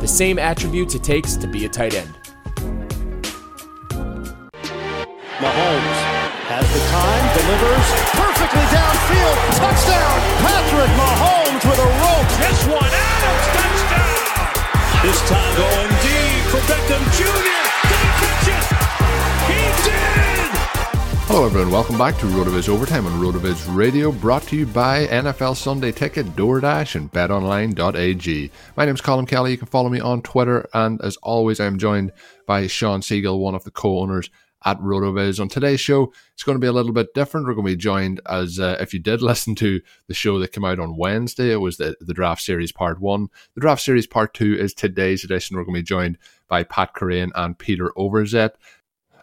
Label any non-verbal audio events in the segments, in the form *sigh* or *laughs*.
the same attributes it takes to be a tight end. Mahomes has the time, delivers perfectly downfield, touchdown! Patrick Mahomes with a rope. This one, Adams, touchdown! This time going deep for Beckham Jr. Did he catch it? He did! Hello, everyone. Welcome back to RotoViz Overtime on RotoViz Radio, brought to you by NFL Sunday Ticket, DoorDash, and BetOnline.ag. My name is Colm Kelly. You can follow me on Twitter, and as always, I'm joined by Shawn Siegele, one of the co-owners at RotoViz. On today's show, it's going to be a little bit different. We're going to be joined as uh, if you did *laughs* listen to the show that came out on Wednesday, it was the, the Draft Series Part 1. The Draft Series Part 2 is today's edition. We're going to be joined by Pat Kerrane and Peter Overzet.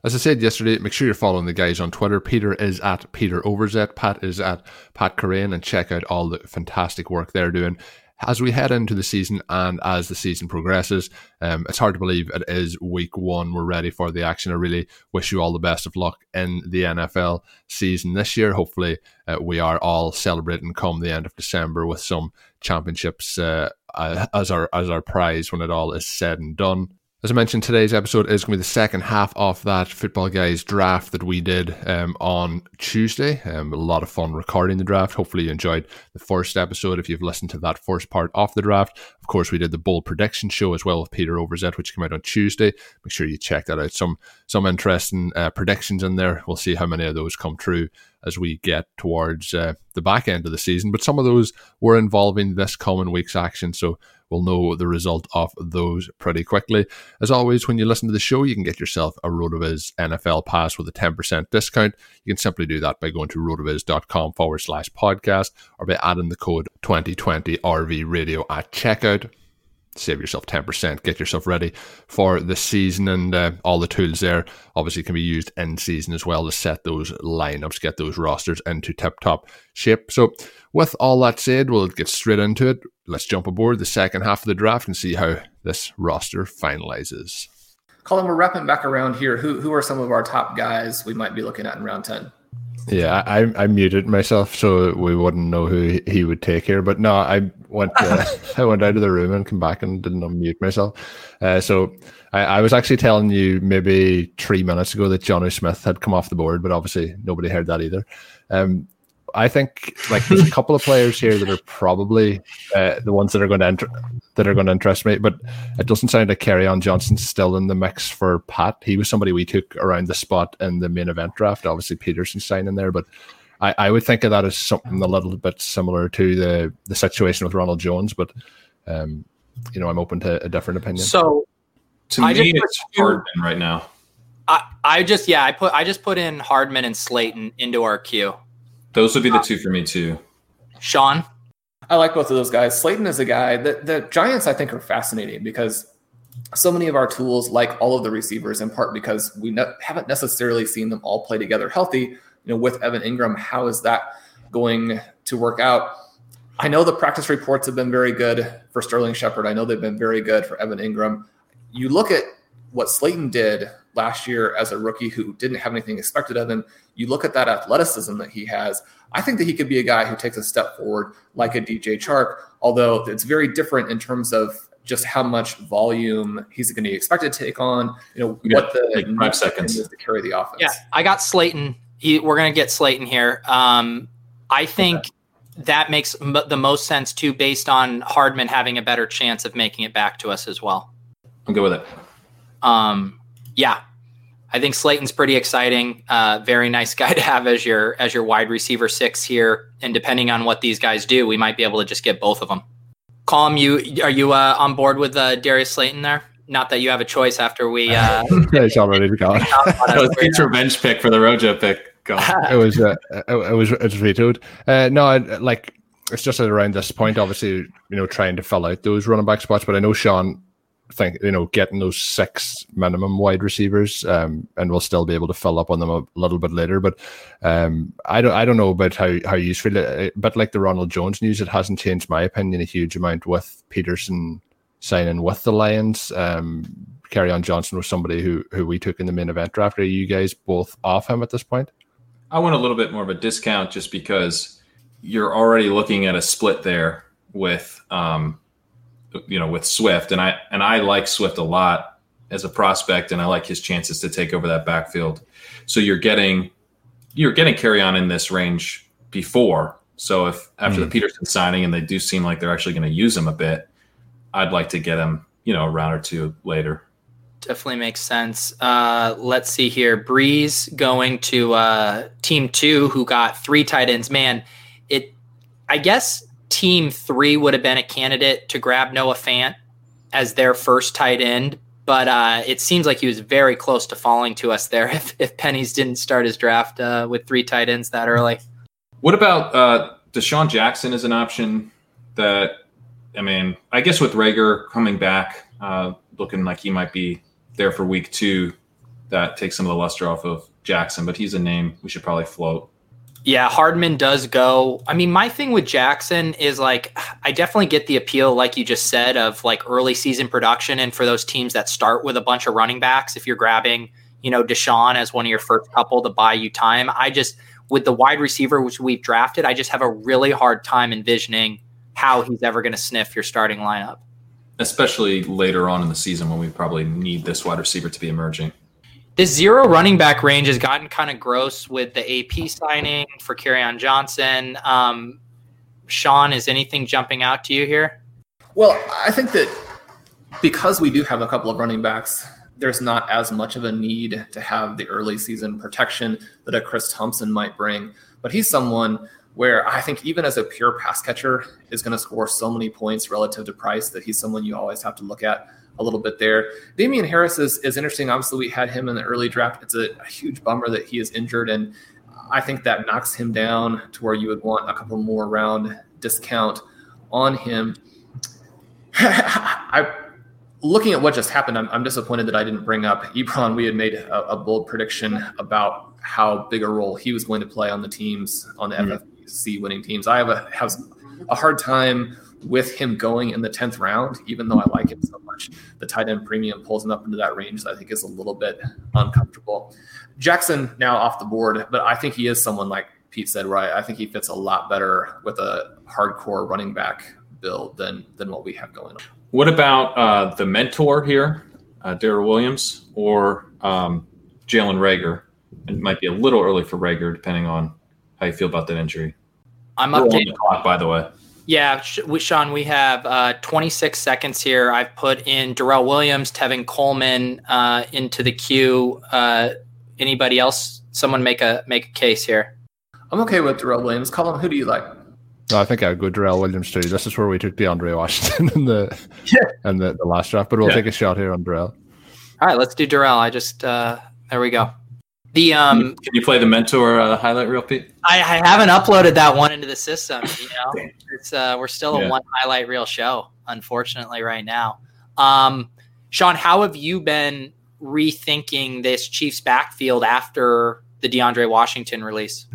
As I said yesterday, make sure you're following the guys on Twitter. Peter is at Peter Overzet, Pat is at Pat Kerrane, and check out all the fantastic work they're doing. As we head into the season and as the season progresses, um, it's hard to believe it is week one. We're ready for the action. I really wish you all the best of luck in the NFL season this year. Hopefully, uh, we are all celebrating come the end of December with some championships uh, as our as our prize when it all is said and done. As I mentioned, today's episode is going to be the second half of that Football Guys draft that we did um, on Tuesday. Um, a lot of fun recording the draft. Hopefully, you enjoyed the first episode if you've listened to that first part of the draft. Of course, we did the bold prediction show as well with Peter Overzet, which came out on Tuesday. Make sure you check that out. Some some interesting uh, predictions in there. We'll see how many of those come true as we get towards uh, the back end of the season. But some of those were involving this coming week's action. So we'll know the result of those pretty quickly. As always, when you listen to the show, you can get yourself a RotoViz NFL pass with a 10% discount. You can simply do that by going to rotoviz.com forward slash podcast or by adding the code 2020 RV radio at checkout save yourself 10%, get yourself ready for the season. And uh, all the tools there obviously can be used in season as well to set those lineups, get those rosters into tip top shape. So, with all that said, we'll get straight into it. Let's jump aboard the second half of the draft and see how this roster finalizes. Colm, we're wrapping back around here. Who, who are some of our top guys we might be looking at in round 10? Yeah, I, I muted myself so we wouldn't know who he would take here. But no, I went uh, *laughs* *laughs* I went out of the room and come back and didn't unmute myself. Uh, so I, I, was actually telling you maybe three minutes ago that Jonnu Smith had come off the board, but obviously nobody heard that either. Um, I think like there's a couple of players here that are probably uh, the ones that are going to enter, that are going to interest me, but it doesn't sound like Carry Kerryon Johnson's still in the mix for Pat. He was somebody we took around the spot in the main event draft. Obviously, Peterson signing there, but I, I would think of that as something a little bit similar to the the situation with Ronald Jones. But um, you know, I'm open to a different opinion. So to I me, just it's put Hardman right now. I, I just yeah I put I just put in Hardman and Slayton into our queue. Those would be the two for me too. Shawn, I like both of those guys. Slayton is a guy that the Giants I think are fascinating because so many of our tools, like all of the receivers, in part because we ne- haven't necessarily seen them all play together healthy. You know, with Evan Engram, how is that going to work out? I know the practice reports have been very good for Sterling Shepard. I know they've been very good for Evan Engram. You look at what Slayton did last year as a rookie who didn't have anything expected of him. You look at that athleticism that he has. I think that he could be a guy who takes a step forward like a DJ Chark, although it's very different in terms of just how much volume he's going to be expected to take on. You know You what the like, five seconds. is to carry the offense. yeah, I got Slayton. He, we're gonna get Slayton here. Um, I think that makes m- the most sense too, based on Hardman having a better chance of making it back to us as well. I'm good with it. Um, yeah, I think Slayton's pretty exciting. Uh, very nice guy *laughs* to have as your as your wide receiver six here. And depending on what these guys do, we might be able to just get both of them. Colm, you are you uh, on board with uh, Darius Slayton there? Not that you have a choice after we. Uh, *laughs* it's all ready to go. *laughs* That was Pete's revenge pick for the Rojo pick. Go. it was uh, it, it was it was vetoed. Uh, no, I, like it's just at around this point, obviously, you know, trying to fill out those running back spots. But I know Shawn think you know getting those six minimum wide receivers, um, and we'll still be able to fill up on them a little bit later. But um, I don't I don't know about how how you feel. But like the Ronald Jones news, it hasn't changed my opinion a huge amount with Peterson signing with the Lions. Um, Kerryon Johnson was somebody who who we took in the main event draft. Are you guys both off him at this point? I want a little bit more of a discount just because you're already looking at a split there with um, you know with Swift and I and I like Swift a lot as a prospect and I like his chances to take over that backfield. So you're getting you're getting Kerryon in this range before. So if after the Peterson signing and they do seem like they're actually going to use him a bit, I'd like to get him, you know, a round or two later. Definitely makes sense. Uh, let's see here. Breeze going to uh, team two, who got three tight ends. Man, it. I guess team three would have been a candidate to grab Noah Fant as their first tight end, but uh, it seems like he was very close to falling to us there. *laughs* If, if Pennies didn't start his draft uh, with three tight ends that early. What about uh, DeSean Jackson as an option? That I mean, I guess with Reagor coming back, uh, looking like he might be there for week two, that takes some of the luster off of Jackson. But he's a name we should probably float. Yeah, Hardman does go. I mean, my thing with Jackson is like, I definitely get the appeal, like you just said, of like early season production. And for those teams that start with a bunch of running backs, if you're grabbing, you know, DeSean as one of your first couple to buy you time, I just, with the wide receiver which we've drafted, I just have a really hard time envisioning how he's ever going to sniff your starting lineup. especially later on in the season when we probably need this wide receiver to be emerging. This zero running back range has gotten kind of gross with the AP signing for on Johnson. Um, Shawn, is anything jumping out to you here? Well, I think that because we do have a couple of running backs, there's not as much of a need to have the early season protection that a Chris Thompson might bring. But he's someone where I think even as a pure pass catcher is going to score so many points relative to price that he's someone you always have to look at a little bit there. Damien Harris is, is interesting. Obviously, we had him in the early draft. It's a, a huge bummer that he is injured, and I think that knocks him down to where you would want a couple more round discount on him. *laughs* I looking at what just happened, I'm, I'm, disappointed that I didn't bring up Ebron. We had made a, a, bold prediction about how big a role he was going to play on the teams on the mm-hmm. FFC winning teams. I have a have a hard time with him going in the tenth round, even though I like him so much. The tight end premium pulls him up into that range that I think is a little bit uncomfortable. Jackson now off the board, but I think he is someone like Pete said, right? I think he fits a lot better with a hardcore running back build than than what we have going on. What about uh, the mentor here, uh, Darrel Williams, or um, Jalen Reagor? It might be a little early for Reagor, depending on how you feel about that injury. I'm We're on updating. the clock, by the way. Yeah, we, Shawn, we have uh, 26 seconds here. I've put in Darrel Williams, Tevin Coleman uh, into the queue. Uh, anybody else? Someone make a make a case here. I'm okay with Darrel Williams. Colm, who do you like? No, I think I'd go Darrel Williams too. This is where we took DeAndre Washington *laughs* in the in the, the last draft, but we'll Yeah. take a shot here on Darrel. All right, let's do Darrel. I just uh, there we go. The um, Can you play the mentor uh, highlight reel, Pete? I, I haven't uploaded that one into the system. You know, *laughs* it's uh, we're still a one highlight reel show, unfortunately, right now. Um, Shawn, how have you been rethinking this Chiefs backfield after the DeAndre Washington release?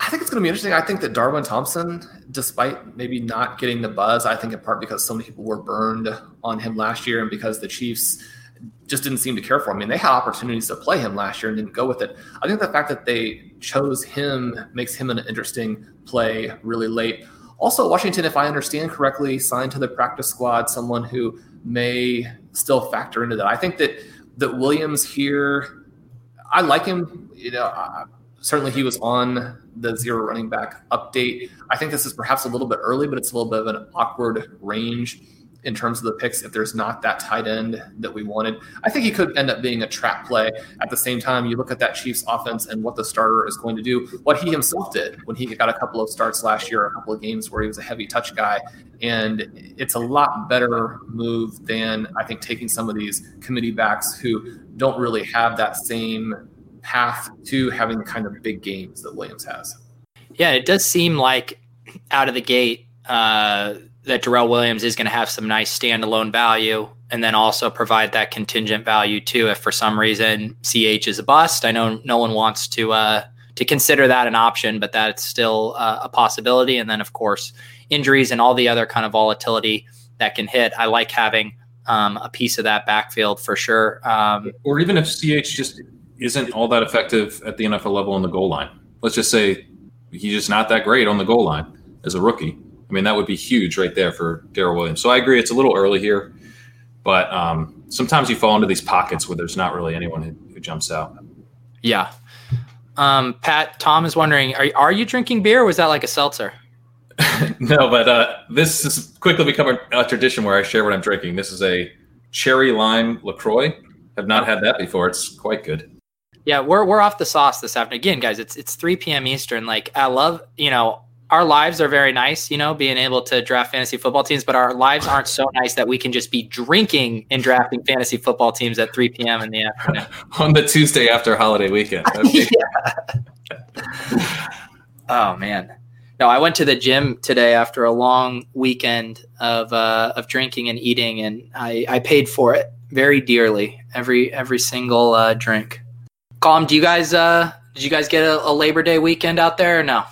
I think it's going to be interesting. I think that Darwin Thompson, despite maybe not getting the buzz, I think in part because so many people were burned on him last year and because the Chiefs just didn't seem to care for him. I mean, they had opportunities to play him last year and didn't go with it. I think the fact that they chose him makes him an interesting play really late. Also, Washington, if I understand correctly, signed to the practice squad someone who may still factor into that. I think that that Williams here, I like him. You know, certainly he was on the zero running back update. I think this is perhaps a little bit early, but it's a little bit of an awkward range in terms of the picks if there's not that tight end that we wanted. I think he could end up being a trap play. At the same time, you look at that Chiefs offense and what the starter is going to do, what he himself did when he got a couple of starts last year, a couple of games where he was a heavy touch guy. And it's a lot better move than I think taking some of these committee backs who don't really have that same path to having the kind of big games that Williams has. Yeah, it does seem like out of the gate uh, that Darrel Williams is going to have some nice standalone value and then also provide that contingent value too. If for some reason CH is a bust, I know no one wants to uh, to consider that an option, but that's still uh, a possibility. And then of course injuries and all the other kind of volatility that can hit. I like having um, a piece of that backfield for sure. Um, Or even if CH just isn't all that effective at the NFL level on the goal line. Let's just say he's just not that great on the goal line as a rookie. I mean, that would be huge right there for Darrel Williams. So I agree, it's a little early here, but um, sometimes you fall into these pockets where there's not really anyone who, who jumps out. yeah. Um, Pat, Tom is wondering, are, are you drinking beer or was that like a seltzer? *laughs* no, but uh, this has quickly become a, a tradition where I share what I'm drinking. This is a cherry lime LaCroix. Have not had that before. It's quite good. Yeah, we're we're off the sauce this afternoon. Again, guys, it's it's 3 p.m. Eastern. Like I love, you know, our lives are very nice, you know, being able to draft fantasy football teams, but our lives aren't so nice that we can just be drinking and drafting fantasy football teams at 3 p.m. in the afternoon. *laughs* On the Tuesday after holiday weekend. *laughs* Okay. *laughs* Oh man. No, I went to the gym today after a long weekend of uh, of drinking and eating, and I, I paid for it very dearly. Every every single uh, drink. Colm, do you guys uh, did you guys get a, a Labor Day weekend out there or no?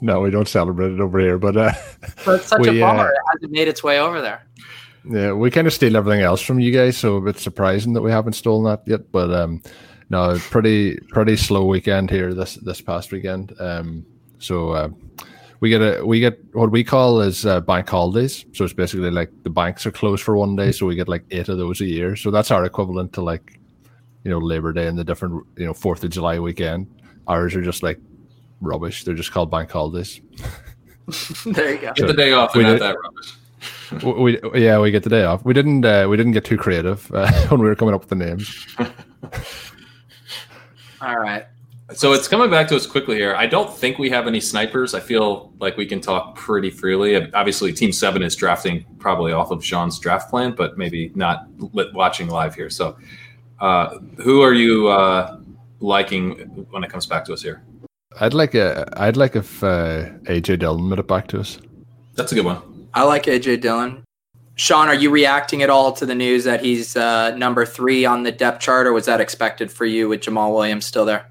No, we don't celebrate it over here, but uh, *laughs* But it's such We, a uh, bummer. it hasn't made its way over there. yeah, we kind of steal everything else from you guys, so a bit surprising that we haven't stolen that yet. But um, no, pretty pretty slow weekend here this this past weekend. Um, so uh, we get a we get what we call is uh, bank holidays. So it's basically like the banks are closed for one day, so we get like eight of those a year. So that's our equivalent to like you know Labor Day and the different you know Fourth of July weekend. Ours are just like rubbish. They're just called bank holidays. *laughs* there you go. Get the day off We not did- that rubbish. we, we yeah we get the day off. We didn't uh, we didn't get too creative uh, *laughs* when we were coming up with the names. *laughs* All right. So it's coming back to us quickly here. I don't think we have any snipers. I feel like we can talk pretty freely. Obviously, Team Seven is drafting probably off of Shawn's draft plan, but maybe not lit watching live here. So, uh, who are you uh, liking when it comes back to us here? I'd like a I'd like if uh, AJ Dillon made it back to us. That's a good one. I like AJ Dillon. Shawn, are you reacting at all to the news that he's uh, number three on the depth chart, or was that expected for you with Jamaal Williams still there?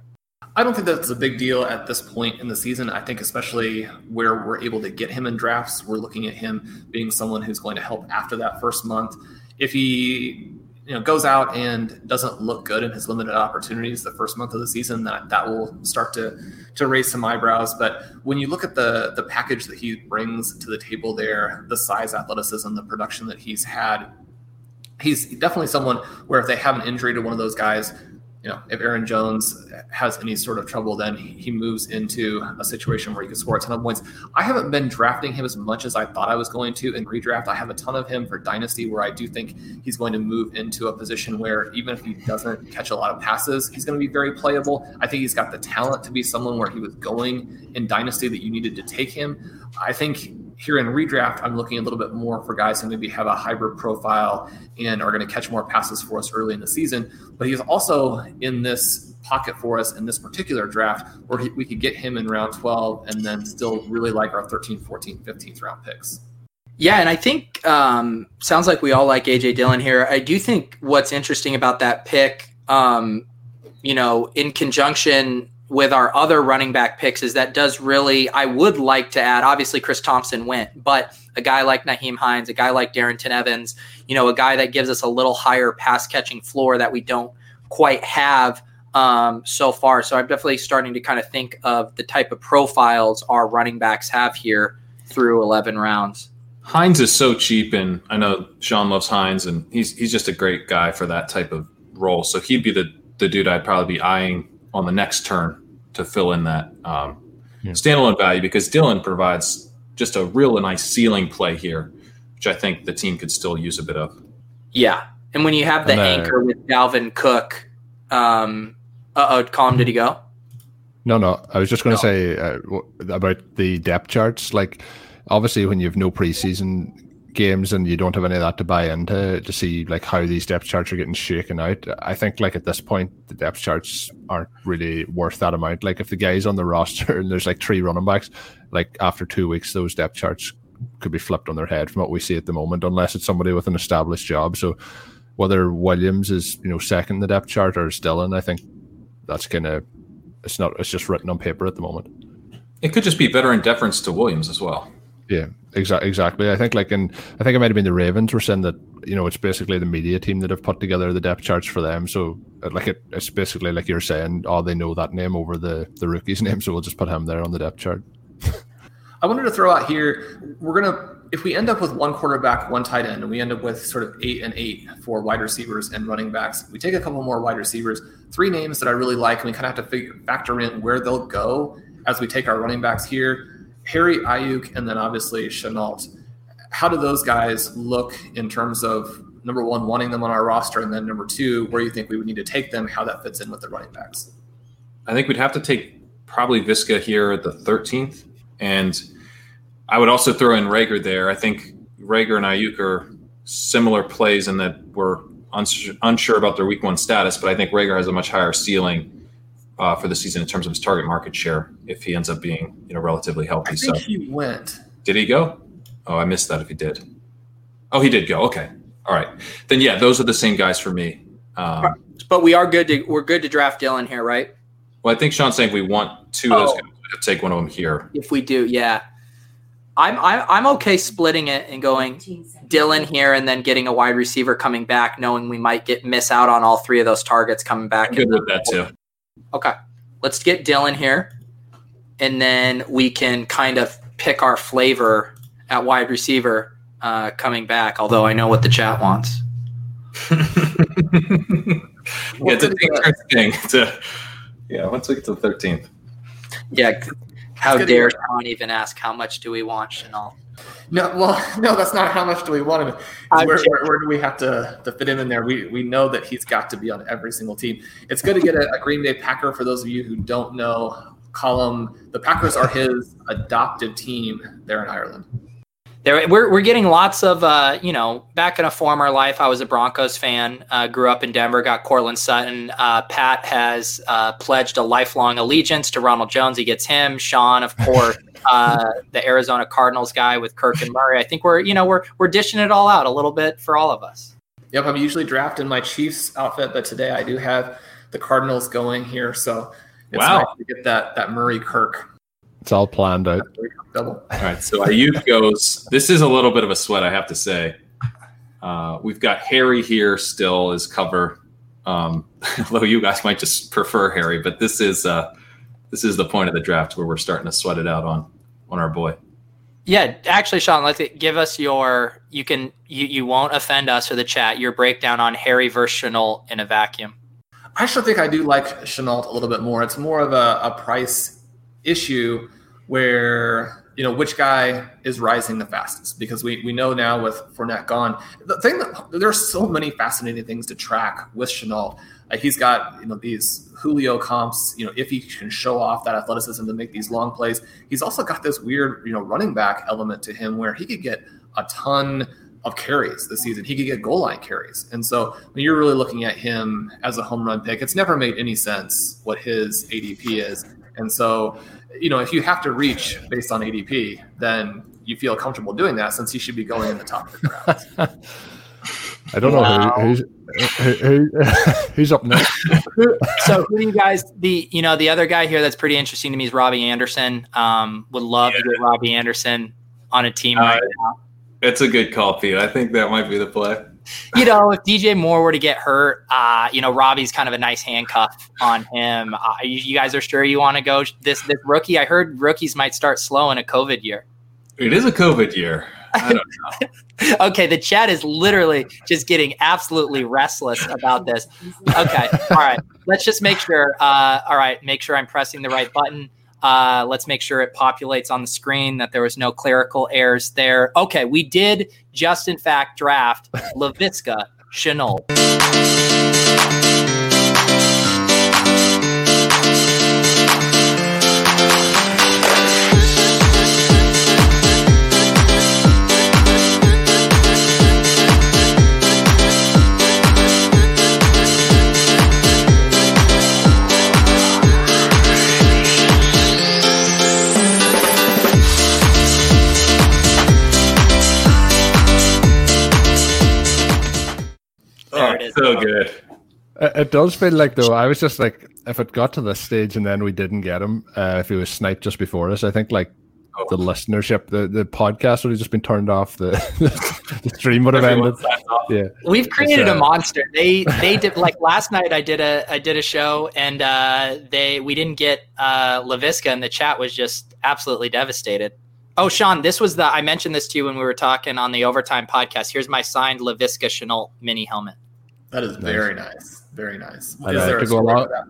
I don't think that's a big deal at this point in the season. I think, especially where we're able to get him in drafts, we're looking at him being someone who's going to help after that first month. If he you know goes out and doesn't look good in his limited opportunities the first month of the season, that that will start to to raise some eyebrows. But when you look at the the package that he brings to the table there, the size, athleticism, the production that he's had, he's definitely someone where if they have an injury to one of those guys, you know, if Aaron Jones has any sort of trouble, then he moves into a situation where he can score a ton of points. I haven't been drafting him as much as I thought I was going to in redraft. I have a ton of him for Dynasty, where I do think he's going to move into a position where even if he doesn't catch a lot of passes, he's going to be very playable. I think he's got the talent to be someone where he was going in Dynasty that you needed to take him. I think here in redraft, I'm looking a little bit more for guys who maybe have a hybrid profile and are going to catch more passes for us early in the season. But he's also in this pocket for us in this particular draft where he, we could get him in round 12 and then still really like our 13, 14, 15th round picks. Yeah, and I think um, sounds like we all like AJ Dillon here. I do think what's interesting about that pick, um, you know, in conjunction with our other running back picks is that does really I would like to add obviously Chris Thompson went but a guy like Nyheim Hines a guy like Darrynton Evans you know a guy that gives us a little higher pass catching floor that we don't quite have um, so far. So I'm definitely starting to kind of think of the type of profiles our running backs have here through 11 rounds. Hines is so cheap and I know Shawn loves Hines and he's he's just a great guy for that type of role. So he'd be the the dude I'd probably be eyeing on the next turn to fill in that um, yeah. standalone value because Dillon provides just a real nice ceiling play here, which I think the team could still use a bit of. Yeah, and when you have the and, uh, anchor with Dalvin Cook, um, uh oh, Colm, did he go? No, no. I was just going to no. say uh, about the depth charts. Like, obviously, when you have no preseason games and you don't have any of that to buy into to see like how these depth charts are getting shaken out. I think like at this point the depth charts aren't really worth that amount. Like if the guy's on the roster and there's like three running backs, like after two weeks those depth charts could be flipped on their head from what we see at the moment, unless it's somebody with an established job. So whether Williams is you know second the depth chart or Dillon, I think that's kind of it's not it's just written on paper at the moment. It could just be veteran deference to Williams as well. Yeah, exactly. Exactly. I think like in I think it might have been the Ravens were saying that you know it's basically the media team that have put together the depth charts for them. So uh, like it, it's basically like you're saying, oh, they know that name over the the rookie's *laughs* name, so we'll just put him there on the depth chart. *laughs* I wanted to throw out here, we're gonna if we end up with one quarterback, one tight end, and we end up with sort of eight and eight for wide receivers and running backs, we take a couple more wide receivers, three names that I really like, and we kind of have to figure factor in where they'll go as we take our running backs here. Harry Aiyuk, and then obviously Shenault. How do those guys look in terms of number one, wanting them on our roster, and then number two, where you think we would need to take them, how that fits in with the running backs? I think we'd have to take probably Viska here at the 13th. And I would also throw in Reagor there. I think Reagor and Aiyuk are similar plays in that we're unsure about their week one status, but I think Reagor has a much higher ceiling uh, for the season in terms of his target market share if he ends up being you know relatively healthy. I think so he went. Did he go? Oh, I missed that. If he did, oh, he did go. Okay, all right. Then yeah, those are the same guys for me. Um, but we are good to we're good to draft Dillon here, right? Well, I think Shawn's saying we want two of those oh. guys. to take one of them here. If we do, yeah. I'm, I'm I'm okay splitting it and going Dillon here and then getting a wide receiver coming back, knowing we might get miss out on all three of those targets coming back. I'm good with that too. Okay. Let's get Dillon here. And then we can kind of pick our flavor at wide receiver uh, coming back, although I know what the chat wants. *laughs* yeah, it's a thing. It's a, yeah, once we get to the 13th. Yeah. How dare Shawn even ask how much do we want Shenault? No, well, *laughs* no, that's not how much do we want him. Where, where, where, do we have to, to fit him in there? We, we know that he's got to be on every single team. It's good to get a, a Green Bay Packer for those of you who don't know. Colm, the Packers are his adopted team there in Ireland. There, we're, we're getting lots of, uh, you know, back in a former life, I was a Broncos fan, uh, grew up in Denver, got Courtland Sutton. Uh, Pat has uh, pledged a lifelong allegiance to Ronald Jones. He gets him. Shawn, of course, *laughs* uh, the Arizona Cardinals guy with Kirk and Murray. I think we're you know we're we're dishing it all out a little bit for all of us. Yep, I'm usually drafting my Chiefs outfit, but today I do have the Cardinals going here, so it's wow. nice to get that that Murray Kirk. It's all planned out. Double. All right, so Aiyuk goes. This is a little bit of a sweat, I have to say. Uh, we've got Harry here still as cover. Um, *laughs* although you guys might just prefer Harry, but this is uh, this is the point of the draft where we're starting to sweat it out on on our boy. Yeah, actually, Shawn, let's give us your. You can you you won't offend us or the chat. Your breakdown on Harry versus Shenault in a vacuum. I actually think I do like Shenault a little bit more. It's more of a, a price issue where you know which guy is rising the fastest because we we know now with Fournette gone. The thing that there's so many fascinating things to track with Shenault. Uh, he's got you know these Julio comps. You know if he can show off that athleticism to make these long plays, he's also got this weird you know running back element to him where he could get a ton of carries this season. He could get goal line carries. And so when you're really looking at him as a home run pick, it's never made any sense what his ADP is. And so, you know, if you have to reach based on ADP, then you feel comfortable doing that since he should be going in the top of the draft. *laughs* I don't wow. know who, who's who, who, *laughs* who's up next. so who do you guys the you know the other guy here that's pretty interesting to me is Robbie Anderson. Um, would love yeah. to get Robbie Anderson on a team uh, right now. It's a good call, Pete. I think that might be the play. You know, if DJ Moore were to get hurt, uh, you know, Robbie's kind of a nice handcuff on him. Uh, you, you, guys are sure you want to go this this rookie? I heard rookies might start slow in a COVID year. It is a COVID year. I don't know. *laughs* *laughs* okay, the chat is literally just getting absolutely restless about this. Okay, all right. Let's just make sure. Uh, all right, make sure I'm pressing the right button. Uh, let's make sure it populates on the screen that there was no clerical errors there. Okay, we did just in fact draft *laughs* Laviska Shenault. So good. It does feel like though. I was just like, if it got to this stage and then we didn't get him, uh, if he was sniped just before us, I think like oh. the listenership, the, the podcast would have just been turned off. The *laughs* the stream would have ended. Yeah, we've created uh, a monster. They they did like last night. I did a I did a show and uh, they we didn't get uh, Laviska and the chat was just absolutely devastated. Oh, Shawn, this was the I mentioned this to you when we were talking on the overtime podcast. Here's my signed Laviska Shenault mini helmet. That is very nice. Very nice. Is there a story for that?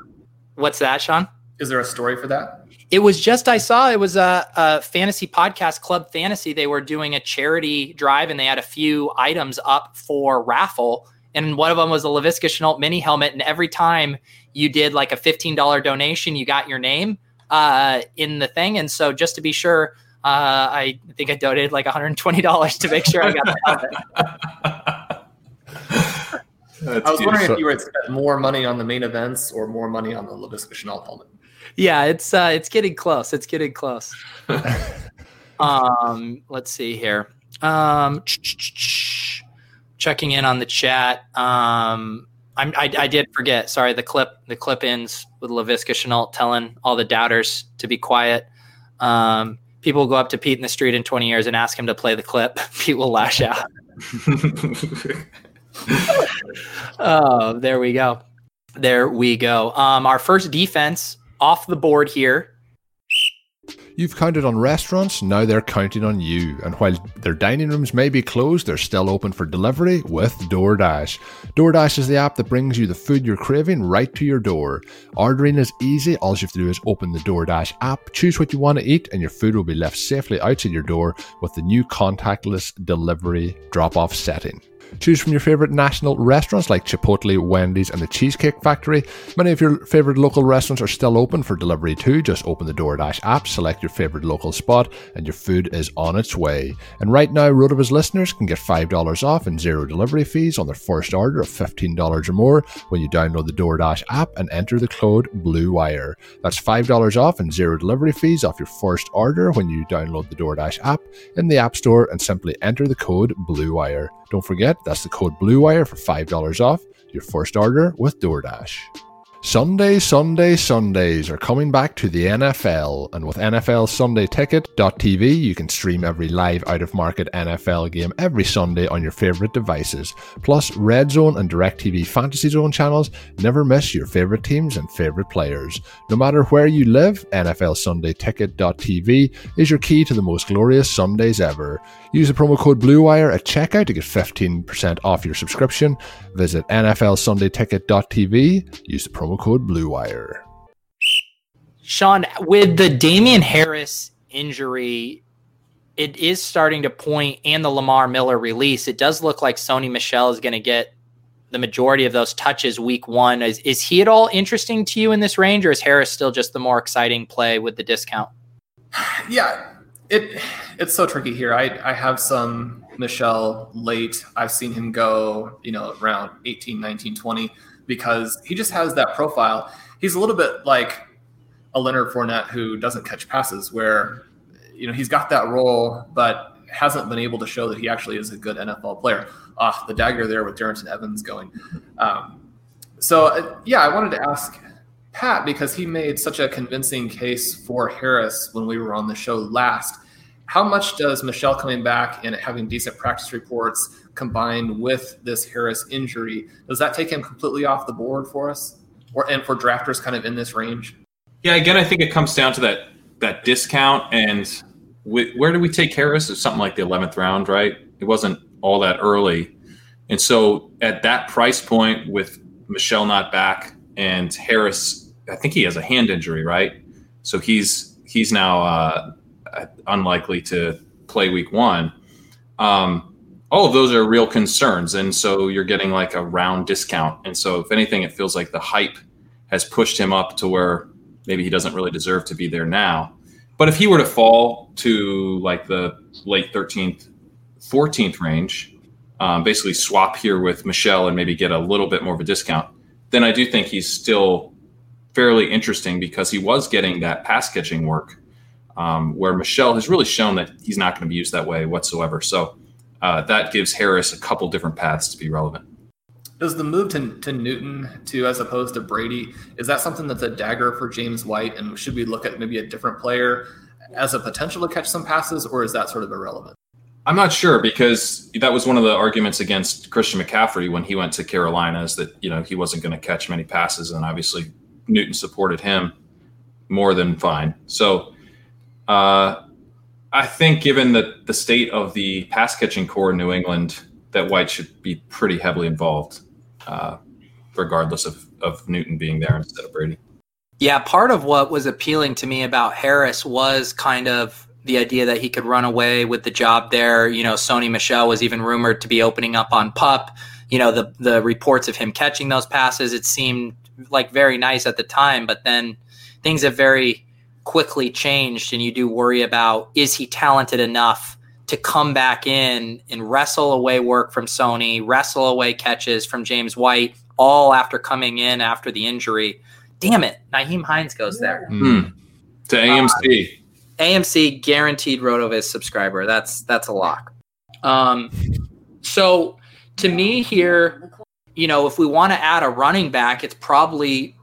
What's that, Shawn? Is there a story for that? It was just I saw it was a, a, fantasy podcast club fantasy. They were doing a charity drive and they had a few items up for raffle. And one of them was a Laviska Shenault mini helmet. And every time you did like a fifteen dollar donation, you got your name uh, in the thing. And so just to be sure, uh, I think I donated like one hundred and twenty dollars to make sure I got the helmet. *laughs* That's I was wondering so, if you would spend more money on the main events or more money on the Laviska Shenault helmet. Yeah, it's uh, it's getting close. It's getting close. *laughs* um, let's see here. Um, checking in on the chat. Um, I'm, I, I did forget. Sorry, the clip the clip ends with Laviska Shenault telling all the doubters to be quiet. Um, people will go up to Pete in the street in 20 years and ask him to play the clip. *laughs* Pete will lash out. *laughs* oh, there we go. There we go. Um, our first defense off the board here. You've counted on restaurants, now they're counting on you. And while their dining rooms may be closed, they're still open for delivery with DoorDash. DoorDash is the app that brings you the food you're craving right to your door. Ordering is easy, all you have to do is open the DoorDash app, choose what you want to eat, and your food will be left safely outside your door with the new contactless delivery drop off setting. Choose from your favorite national restaurants like Chipotle, Wendy's, and the Cheesecake Factory. Many of your favorite local restaurants are still open for delivery too. Just open the DoorDash app, select your favorite local spot, and your food is on its way. And right now, RotoViz listeners can get $5 off and zero delivery fees on their first order of $15 or more when you download the DoorDash app and enter the code BLUEWIRE. That's $5 off and zero delivery fees off your first order when you download the DoorDash app in the App Store and simply enter the code BLUEWIRE. Don't forget, that's the code BLUEWIRE for $5 off your first order with DoorDash. Sunday, Sunday, Sundays are coming back to the NFL, and with NFL Sunday Ticket.tv, you can stream every live out of market NFL game every Sunday on your favorite devices. Plus, Red Zone and DirecTV Fantasy Zone channels never miss your favorite teams and favorite players. No matter where you live, NFL Sunday Ticket.tv is your key to the most glorious Sundays ever. Use the promo code BLUEWIRE at checkout to get 15% off your subscription. Visit NFL Sunday NFLSundayTicket.tv. Use the promo code Blue Wire. Shawn, with the Damien Harris injury, it is starting to point, and the Lamar Miller release, it does look like Sony Michel is going to get the majority of those touches week one. Is, is he at all interesting to you in this range, or is Harris still just the more exciting play with the discount? Yeah, it it's so tricky here. I I have some Michel late. I've seen him go, you know, around 18, 19, 20 because he just has that profile. He's a little bit like a Leonard Fournette who doesn't catch passes, where you know he's got that role, but hasn't been able to show that he actually is a good NFL player. Ah, the dagger there with Darrynton Evans going. Um, so uh, yeah, I wanted to ask Pat because he made such a convincing case for Harris when we were on the show last. How much does Michel coming back and having decent practice reports combined with this Harris injury, does that take him completely off the board for us? Or and for drafters kind of in this range? Yeah, again, I think it comes down to that that discount and where do we take Harris? It's something like the 11th round, right? It wasn't all that early. And so at that price point with Michel not back and Harris, I think he has a hand injury, right? So he's he's now uh, unlikely to play week one. Um, all of those are real concerns. And so you're getting like a round discount. And so if anything, it feels like the hype has pushed him up to where maybe he doesn't really deserve to be there now. But if he were to fall to like the late 13th, 14th range, um, basically swap here with michel and maybe get a little bit more of a discount, then I do think he's still fairly interesting because he was getting that pass catching work um, where michel has really shown that he's not going to be used that way whatsoever. So uh, that gives Harris a couple different paths to be relevant. Does the move to, to Newton to as opposed to Brady is that something that's a dagger for James White? And should we look at maybe a different player as a potential to catch some passes, or is that sort of irrelevant? I'm not sure because that was one of the arguments against Christian McCaffrey when he went to Carolina is that you know he wasn't going to catch many passes, and obviously Newton supported him more than fine. So uh, I think, given the, the state of the pass catching core in New England, that White should be pretty heavily involved, uh, regardless of, of Newton being there instead of Brady. Yeah, part of what was appealing to me about Harris was kind of the idea that he could run away with the job there. You know, Sony Michel was even rumored to be opening up on pup. You know, the the reports of him catching those passes, it seemed like very nice at the time, but then things have very quickly changed and you do worry about is he talented enough to come back in and wrestle away work from Sony, wrestle away catches from James White, all after coming in after the injury. Damn it, Nyheim Hines goes there. Mm. To AMC. Uh, AMC guaranteed RotoViz subscriber. That's that's a lock. Um, so to me here, you know, if we want to add a running back, it's probably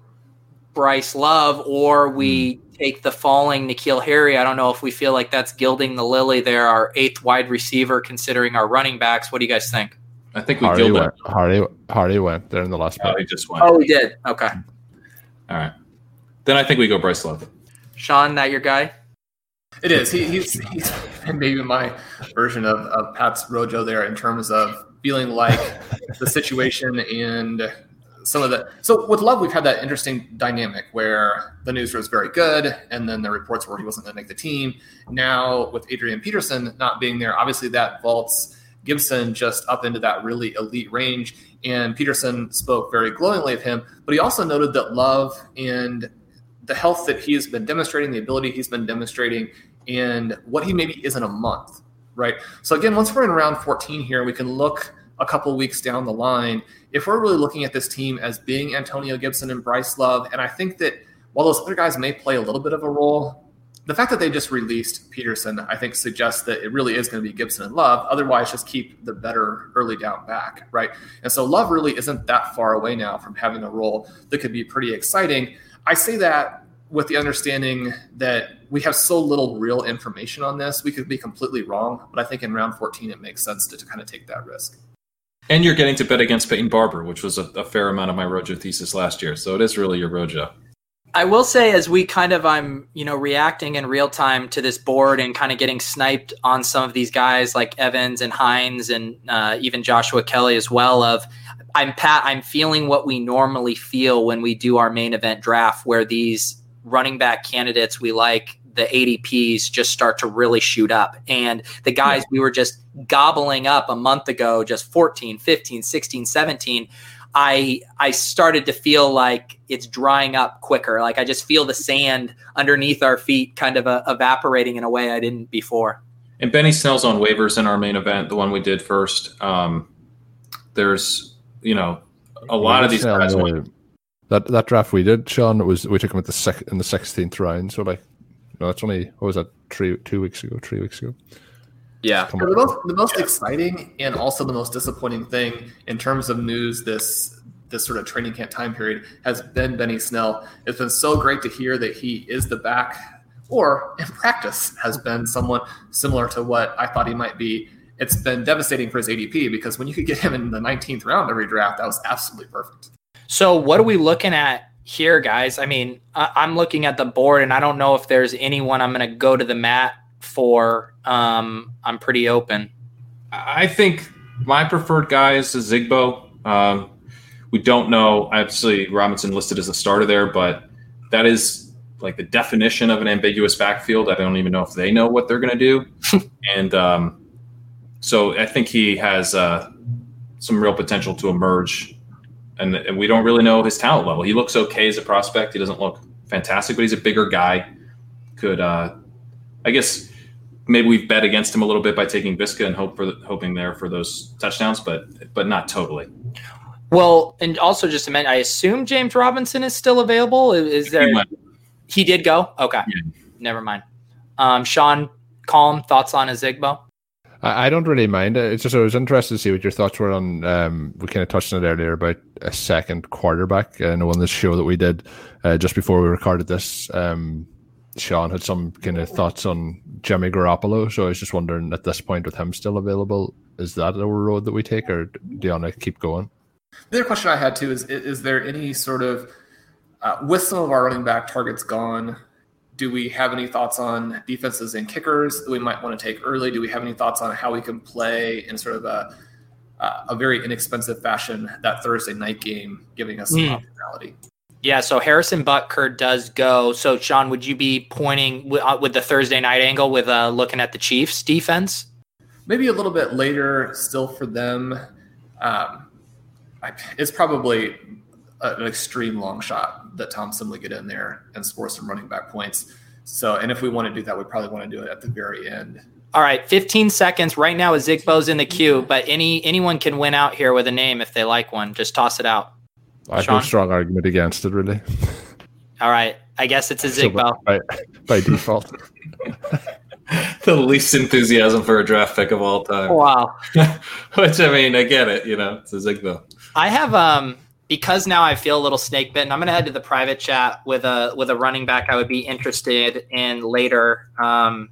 Bryce Love, or we take the falling N'Keal Harry. I don't know if we feel like that's gilding the lily there, our eighth wide receiver, considering our running backs. What do you guys think? I think we Hardy gilded. went. Hardy, Hardy went there in the last Oh, pick. he just went. Oh, we did. Okay. All right. Then I think we go Bryce Love. Shawn, that your guy? It is. He, he's, he's *laughs* maybe my version of, of Pat's Rojo there in terms of feeling like the situation and some of the. So with Love, we've had that interesting dynamic where the news was very good, and then the reports were he wasn't going to make the team. Now with Adrian Peterson not being there, obviously that vaults Gibson just up into that really elite range. And Peterson spoke very glowingly of him, but he also noted that Love and the health that he has been demonstrating, the ability he's been demonstrating, and what he maybe is in a month, right? So again, once we're in round 14 here, we can look a couple weeks down the line. If we're really looking at this team as being Antonio Gibson and Bryce Love, and I think that while those other guys may play a little bit of a role, the fact that they just released Peterson, I think, suggests that it really is going to be Gibson and Love. Otherwise, just keep the better early down back, right? And so Love really isn't that far away now from having a role that could be pretty exciting. I say that with the understanding that we have so little real information on this. We could be completely wrong, but I think in round 14, it makes sense to, to kind of take that risk. And you're getting to bet against Peyton Barber, which was a, a fair amount of my Rojo thesis last year. So it is really your Rojo. I will say, as we kind of, I'm, you know, reacting in real time to this board and kind of getting sniped on some of these guys like Evans and Hines and uh, even Joshua Kelley as well. Of, I'm Pat, I'm feeling what we normally feel when we do our main event draft, where these running back candidates we like the ADPs just start to really shoot up. And the guys yeah. we were just gobbling up a month ago, just 14, 15, 16, 17, I I started to feel like it's drying up quicker. Like I just feel the sand underneath our feet kind of uh, evaporating in a way I didn't before. And Benny Snell's on waivers in our main event, the one we did first. Um, there's you know a lot of these Snell, guys. That that draft we did, Shawn, was we took him at the sec- in the sixteenth round. So like, no, that's only what was that three two weeks ago, three weeks ago. Yeah. The most, the most exciting and also the most disappointing thing in terms of news this this sort of training camp time period has been Benny Snell. It's been so great to hear that he is the back, or in practice has been somewhat similar to what I thought he might be. It's been devastating for his ADP because when you could get him in the 19th round every draft, that was absolutely perfect. So, what are we looking at here, guys? I mean, I'm looking at the board, and I don't know if there's anyone I'm going to go to the mat for. Um, I'm pretty open. I think my preferred guy is the Zigbo. Um, we don't know. Obviously, Robinson listed as a starter there, but that is like the definition of an ambiguous backfield. I don't even know if they know what they're going to do. *laughs* and um, so I think he has uh, some real potential to emerge. And, and we don't really know his talent level. He looks okay as a prospect. He doesn't look fantastic, but he's a bigger guy. Could, uh, I guess, maybe we've bet against him a little bit by taking Viska and hope for the, hoping there for those touchdowns, but but not totally. Well, and also just to mention, I assume James Robinson is still available. Is, there? He, he, did go. Okay, yeah. never mind. Um, Shawn, Colm thoughts on Ozigbo? I, I don't really mind. It's just I was interested to see what your thoughts were on. Um, we kind of touched on it earlier about a second quarterback. I know on this show that we did uh, just before we recorded this. Um, Shawn had some kind of thoughts on Jimmy Garoppolo. So I was just wondering at this point, with him still available, is that a road that we take, or do you want to keep going? The other question I had too is: Is there any sort of uh, with some of our running back targets gone? Do we have any thoughts on defenses and kickers that we might want to take early? Do we have any thoughts on how we can play in sort of a a very inexpensive fashion that Thursday night game, giving us some mm. optionality? Yeah, so Harrison Butker does go. So, Shawn, would you be pointing with, uh, with the Thursday night angle with uh, looking at the Chiefs defense? Maybe a little bit later still for them. Um, it's probably an extreme long shot that Thompson would get in there and score some running back points. So, and if we want to do that, we probably want to do it at the very end. All right, 15 seconds. Right now, Zigbo's in the queue, but any anyone can win out here with a name if they like one. Just toss it out. I have a strong argument against it, really. All right, I guess it's Ozigbo so by, by default. *laughs* the least enthusiasm for a draft pick of all time. Wow. *laughs* Which I mean, I get it. You know, it's Ozigbo. I have um because now I feel a little snake bitten. I'm going to head to the private chat with a with a running back I would be interested in later. Um,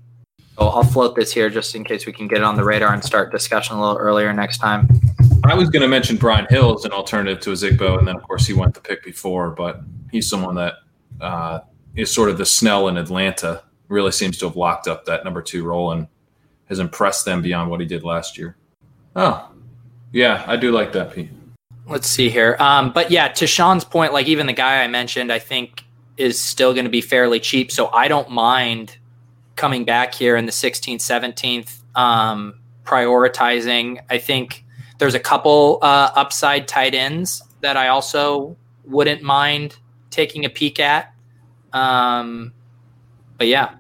oh, I'll float this here just in case we can get it on the radar and start discussion a little earlier next time. I was going to mention Brian Hill as an alternative to Ozigbo, and then of course he went the pick before, but he's someone that uh, is sort of the Snell in Atlanta. Really seems to have locked up that number two role and has impressed them beyond what he did last year. Oh, yeah, I do like that, Pete. Let's see here. Um, but yeah, to Shawn's point, like even the guy I mentioned, I think is still going to be fairly cheap. So I don't mind coming back here in the 16th, 17th, um, prioritizing. I think there's a couple uh, upside tight ends that I also wouldn't mind taking a peek at. Um, but yeah.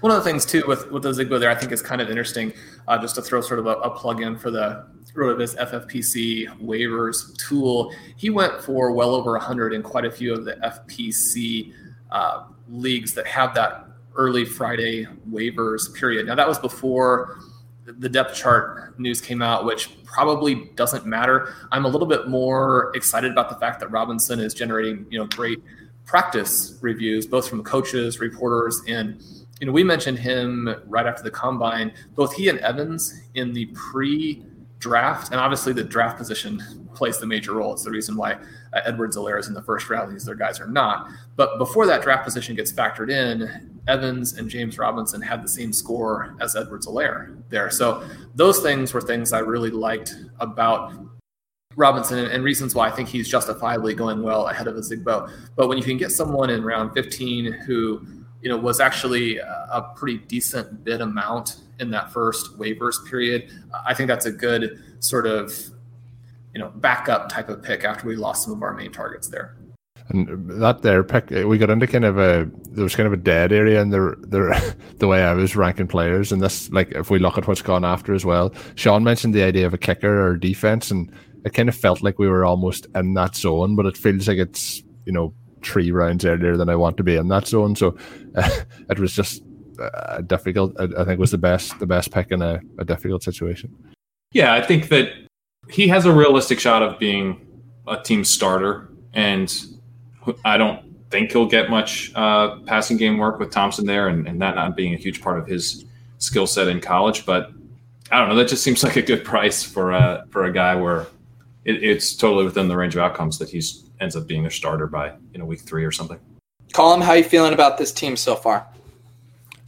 One of the things too with with the Zigbo there, I think is kind of interesting. Uh, just to throw sort of a, a plug in for the RotoViz FFPC waivers tool. He went for well over 100 in quite a few of the FFPC uh, leagues that have that early Friday waivers period. Now that was before the depth chart news came out, which probably doesn't matter. I'm a little bit more excited about the fact that Robinson is generating, you know, great practice reviews, both from coaches, reporters, and you know, we mentioned him right after the combine. Both he and Evans in the pre-draft, and obviously the draft position plays the major role. It's the reason why uh, Edwards-Helaire is in the first round. These other guys are not. But before that draft position gets factored in, Evans and James Robinson had the same score as Edwards-Helaire there. So those things were things I really liked about Robinson and reasons why I think he's justifiably going well ahead of Ozigbo. But when you can get someone in round 15 who you know, was actually a pretty decent bid amount in that first waivers period. I think that's a good sort of, you know, backup type of pick after we lost some of our main targets there. And that there pick, we got into kind of a there was kind of a dead area in the the *laughs* the way I was ranking players. And this, like, if we look at what's gone after as well, Shawn mentioned the idea of a kicker or defense, and it kind of felt like we were almost in that zone, but it feels like it's you know three rounds earlier than I want to be in that zone. So uh, *laughs* it was just uh, difficult. I, I, think was the best the best pick in a, a difficult situation. Yeah, I think that he has a realistic shot of being a team starter, and I don't think he'll get much uh, passing game work with Thompson there, and, and that not being a huge part of his skill set in college. But I don't know. That just seems *laughs* like a good price for a for a guy where it, it's totally within the range of outcomes that he's ends up being their starter by you know week three or something. Colm, how you feeling about this team so far?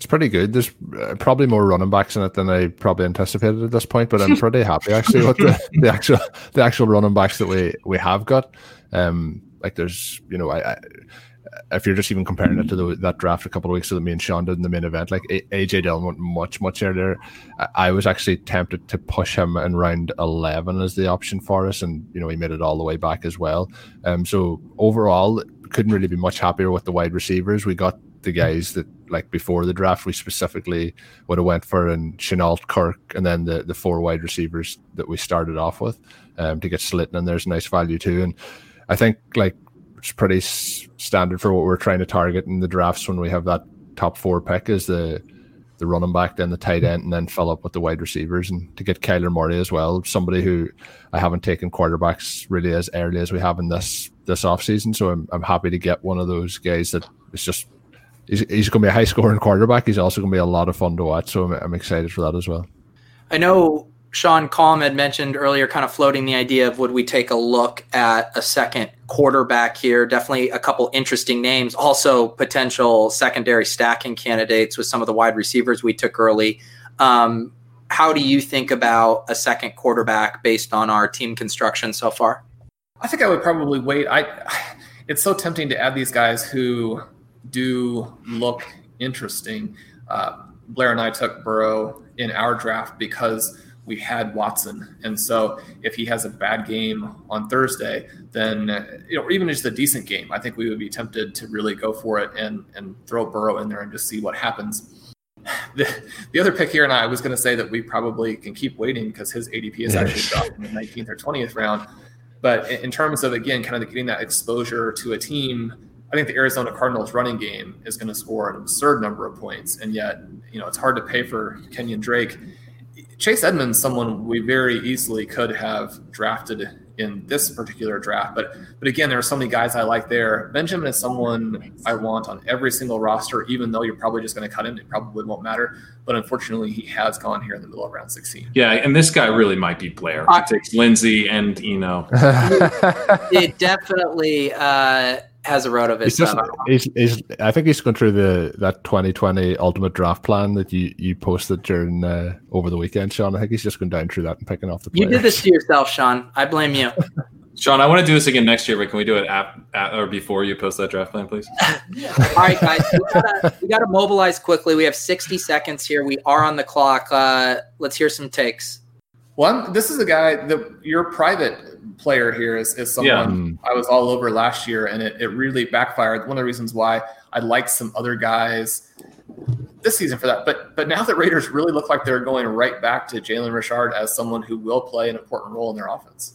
It's pretty good. There's uh, probably more running backs in it than I probably anticipated at this point, but I'm pretty happy actually with the, *laughs* the actual the actual running backs that we we have got. Um, like there's you know I, I if you're just even comparing it to the, that draft a couple of weeks ago that me and Sean did in the main event, like AJ Dillon went much, much earlier. I was actually tempted to push him in round 11 as the option for us, and you know, he made it all the way back as well. Um, so overall, couldn't really be much happier with the wide receivers. We got the guys that like before the draft we specifically would have went for and Shenault Kirk and then the the four wide receivers that we started off with um, to get Slayton and there's nice value too and I think like it's pretty s- standard for what we're trying to target in the drafts when we have that top four pick is the the running back, then the tight end, and then fill up with the wide receivers. And to get Kyler Murray as well, somebody who I haven't taken quarterbacks really as early as we have in this this offseason. So I'm, I'm happy to get one of those guys that is just he's, he's going to be a high scoring quarterback. He's also going to be a lot of fun to watch. So I'm, I'm excited for that as well. I know Shawn Colm had mentioned earlier, kind of floating the idea of would we take a look at a second quarterback here? Definitely a couple interesting names. Also, potential secondary stacking candidates with some of the wide receivers we took early. Um, how do you think about a second quarterback based on our team construction so far? I think I would probably wait. I it's so tempting to add these guys who do look interesting. Uh, Blair and I took Burrow in our draft because we had Watson. And so if he has a bad game on Thursday, then you know, even just a decent game, I think we would be tempted to really go for it and and throw Burrow in there and just see what happens. The, the other pick here, and I was going to say that we probably can keep waiting because his ADP is actually dropped in the 19th or 20th round. But in terms of again, kind of getting that exposure to a team, I think the Arizona Cardinals running game is going to score an absurd number of points, and yet you know it's hard to pay for Kenyan Drake Chase Edmonds, someone we very easily could have drafted in this particular draft, but but again, there are so many guys I like there. Benjamin is someone I want on every single roster, even though you're probably just going to cut him. It probably won't matter, but unfortunately, he has gone here in the middle of round 16. Yeah, and this guy really might be Blair. He takes Lindsay and Eno. *laughs* it definitely. Uh, has a RotoViz. He's just, he's, he's, I think he's going through the that 2020 ultimate draft plan that you, you posted during uh, over the weekend, Shawn. I think he's just going down through that and picking off the. Players. You did this to yourself, Shawn. I blame you. *laughs* Shawn, I want to do this again next year, but can we do it at, at or before you post that draft plan, please? *laughs* All right, guys, we got to mobilize quickly. We have 60 seconds here. We are on the clock. Uh, let's hear some takes. One, this is a guy that your private player here is, is someone yeah. I was all over last year, and it, it really backfired. One of the reasons why I liked some other guys this season for that. But but now the Raiders really look like they're going right back to Jalen Richard as someone who will play an important role in their offense.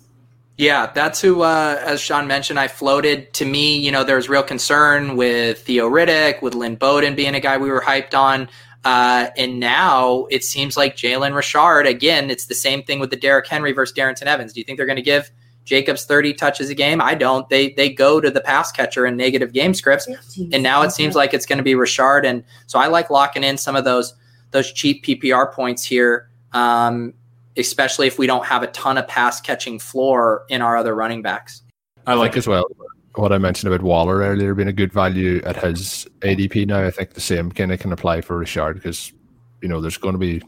Yeah, that's who, uh, as Shawn mentioned, I floated. To me, you know, there was real concern with Theo Riddick, with Lynn Bowden being a guy we were hyped on. Uh, and now it seems like Jalen Richard, again, it's the same thing with the Derrick Henry versus Darrynton Evans. Do you think they're going to give Jacobs 30 touches a game? I don't. They they go to the pass catcher in negative game scripts. And now it seems like it's going to be Richard. And so I like locking in some of those those cheap PPR points here. Um, especially if we don't have a ton of pass catching floor in our other running backs. I like as well what I mentioned about Waller earlier being a good value at his ADP now. I think the same kind of can apply for Richard because you know there's going to be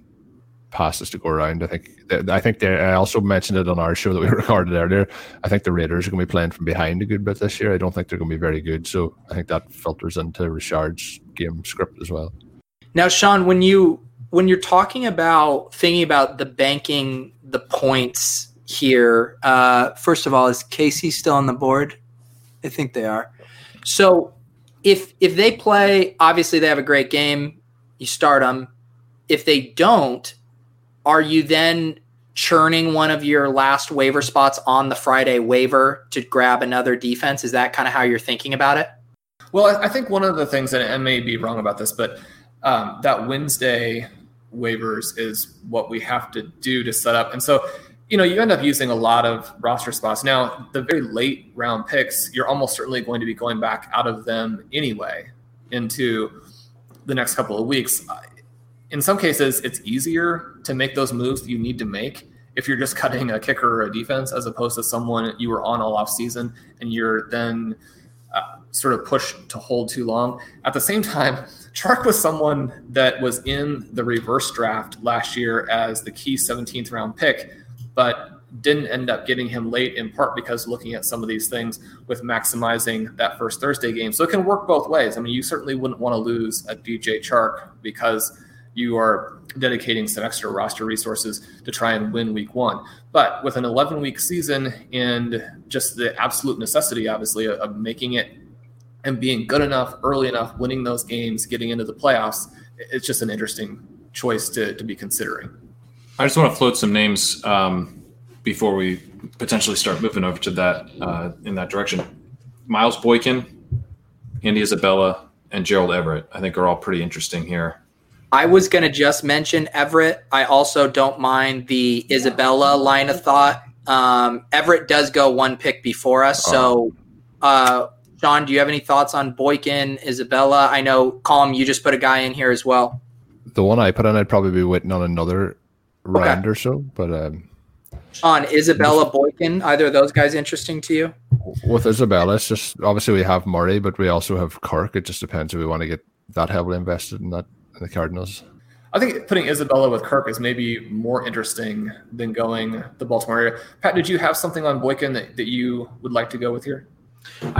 passes to go around. I think I think I also mentioned it on our show that we *laughs* recorded earlier. I think the Raiders are going to be playing from behind a good bit this year. I don't think they're going to be very good, so I think that filters into Richard's game script as well. Now, Shawn, when you when you're talking about thinking about the banking the points here, uh, first of all, is KC still on the board? I think they are. So if if they play, obviously they have a great game. You start them. If they don't, are you then churning one of your last waiver spots on the Friday waiver to grab another defense? Is that kind of how you're thinking about it? Well, I think one of the things, and I may be wrong about this, but um, that Wednesday waivers is what we have to do to set up. And so, you know, you end up using a lot of roster spots. Now, the very late round picks, you're almost certainly going to be going back out of them anyway into the next couple of weeks. In some cases, it's easier to make those moves that you need to make if you're just *laughs* cutting a kicker or a defense as opposed to someone you were on all off season and you're then uh, sort of pushed to hold too long. At the same time, Chark was someone that was in the reverse draft last year as the key 17th round pick, but didn't end up getting him late in part because looking at some of these things with maximizing that first Thursday game. So it can work both ways. I mean, you certainly wouldn't want to lose a DJ Chark because you are dedicating some extra roster resources to try and win week one. But with an 11 week season and just the absolute necessity, obviously, of making it and being good enough, early enough, winning those games, getting into the playoffs, it's just an interesting choice to, to be considering. I just want to float some names um, before we potentially start moving over to that uh, in that direction. Miles Boykin, Andy Isabella, and Gerald Everett, I think, are all pretty interesting here. I was going to just mention Everett. I also don't mind the Isabella line of thought. Um, Everett does go one pick before us, so uh, Shawn, do you have any thoughts on Boykin, Isabella? I know, Colm, you just put a guy in here as well. The one I put in, I'd probably be waiting on another round okay. or so. But um, on Isabella Boykin, either of those guys interesting to you? With Isabella, it's just obviously we have Murray, but we also have Kirk. It just depends if we want to get that heavily invested in that in the Cardinals. I think putting Isabella with Kirk is maybe more interesting than going the Baltimore area. Pat, did you have something on Boykin that, that you would like to go with here?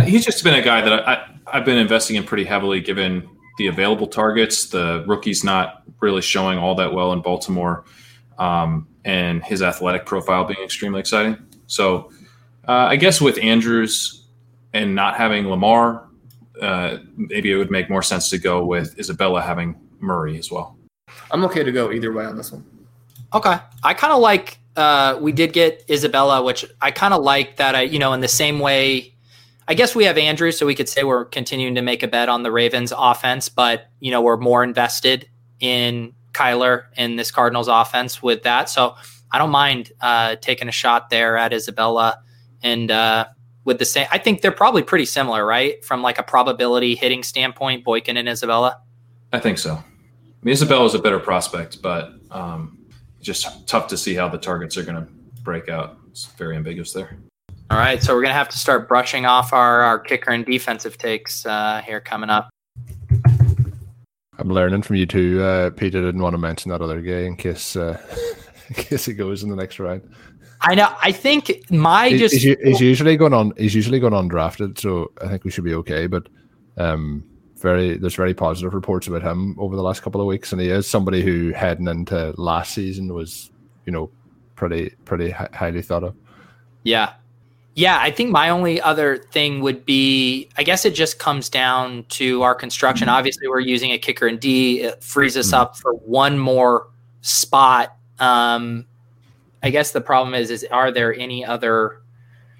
He's just been a guy that I, I've been investing in pretty heavily given the available targets. The rookie's not really showing all that well in Baltimore, um, and his athletic profile being extremely exciting. So uh, I guess with Andrews and not having Lamar, uh, maybe it would make more sense to go with Isabella having Murray as well. I'm okay to go either way on this one. Okay, I kind of like. Uh, we did get Isabella, which I kind of like that. I, you know, in the same way I guess we have Andrew, so we could say we're continuing to make a bet on the Ravens offense, but you know we're more invested in Kyler in this Cardinals offense with that. So I don't mind uh, taking a shot there at Isabella and uh, with the same. I think they're probably pretty similar, right? From like a probability hitting standpoint, Boykin and Isabella. I think so. I mean, Isabella is a better prospect, but um, just tough to see how the targets are going to break out. It's very ambiguous there. All right, so we're gonna have to start brushing off our, our kicker and defensive takes uh, here coming up. I'm learning from you too, uh, Peter. Didn't want to mention that other guy in case uh, *laughs* in case he goes in the next round. I know. I think my he's, just he's, he's, usually going on. He's usually going undrafted, so I think we should be okay. But um, very there's very positive reports about him over the last couple of weeks, and he is somebody who heading into last season was you know pretty pretty highly thought of. Yeah, yeah, I think my only other thing would be I guess it just comes down to our construction. Mm-hmm. Obviously, we're using a kicker and D. It frees us mm-hmm. up for one more spot. Um, I guess the problem is is are there any other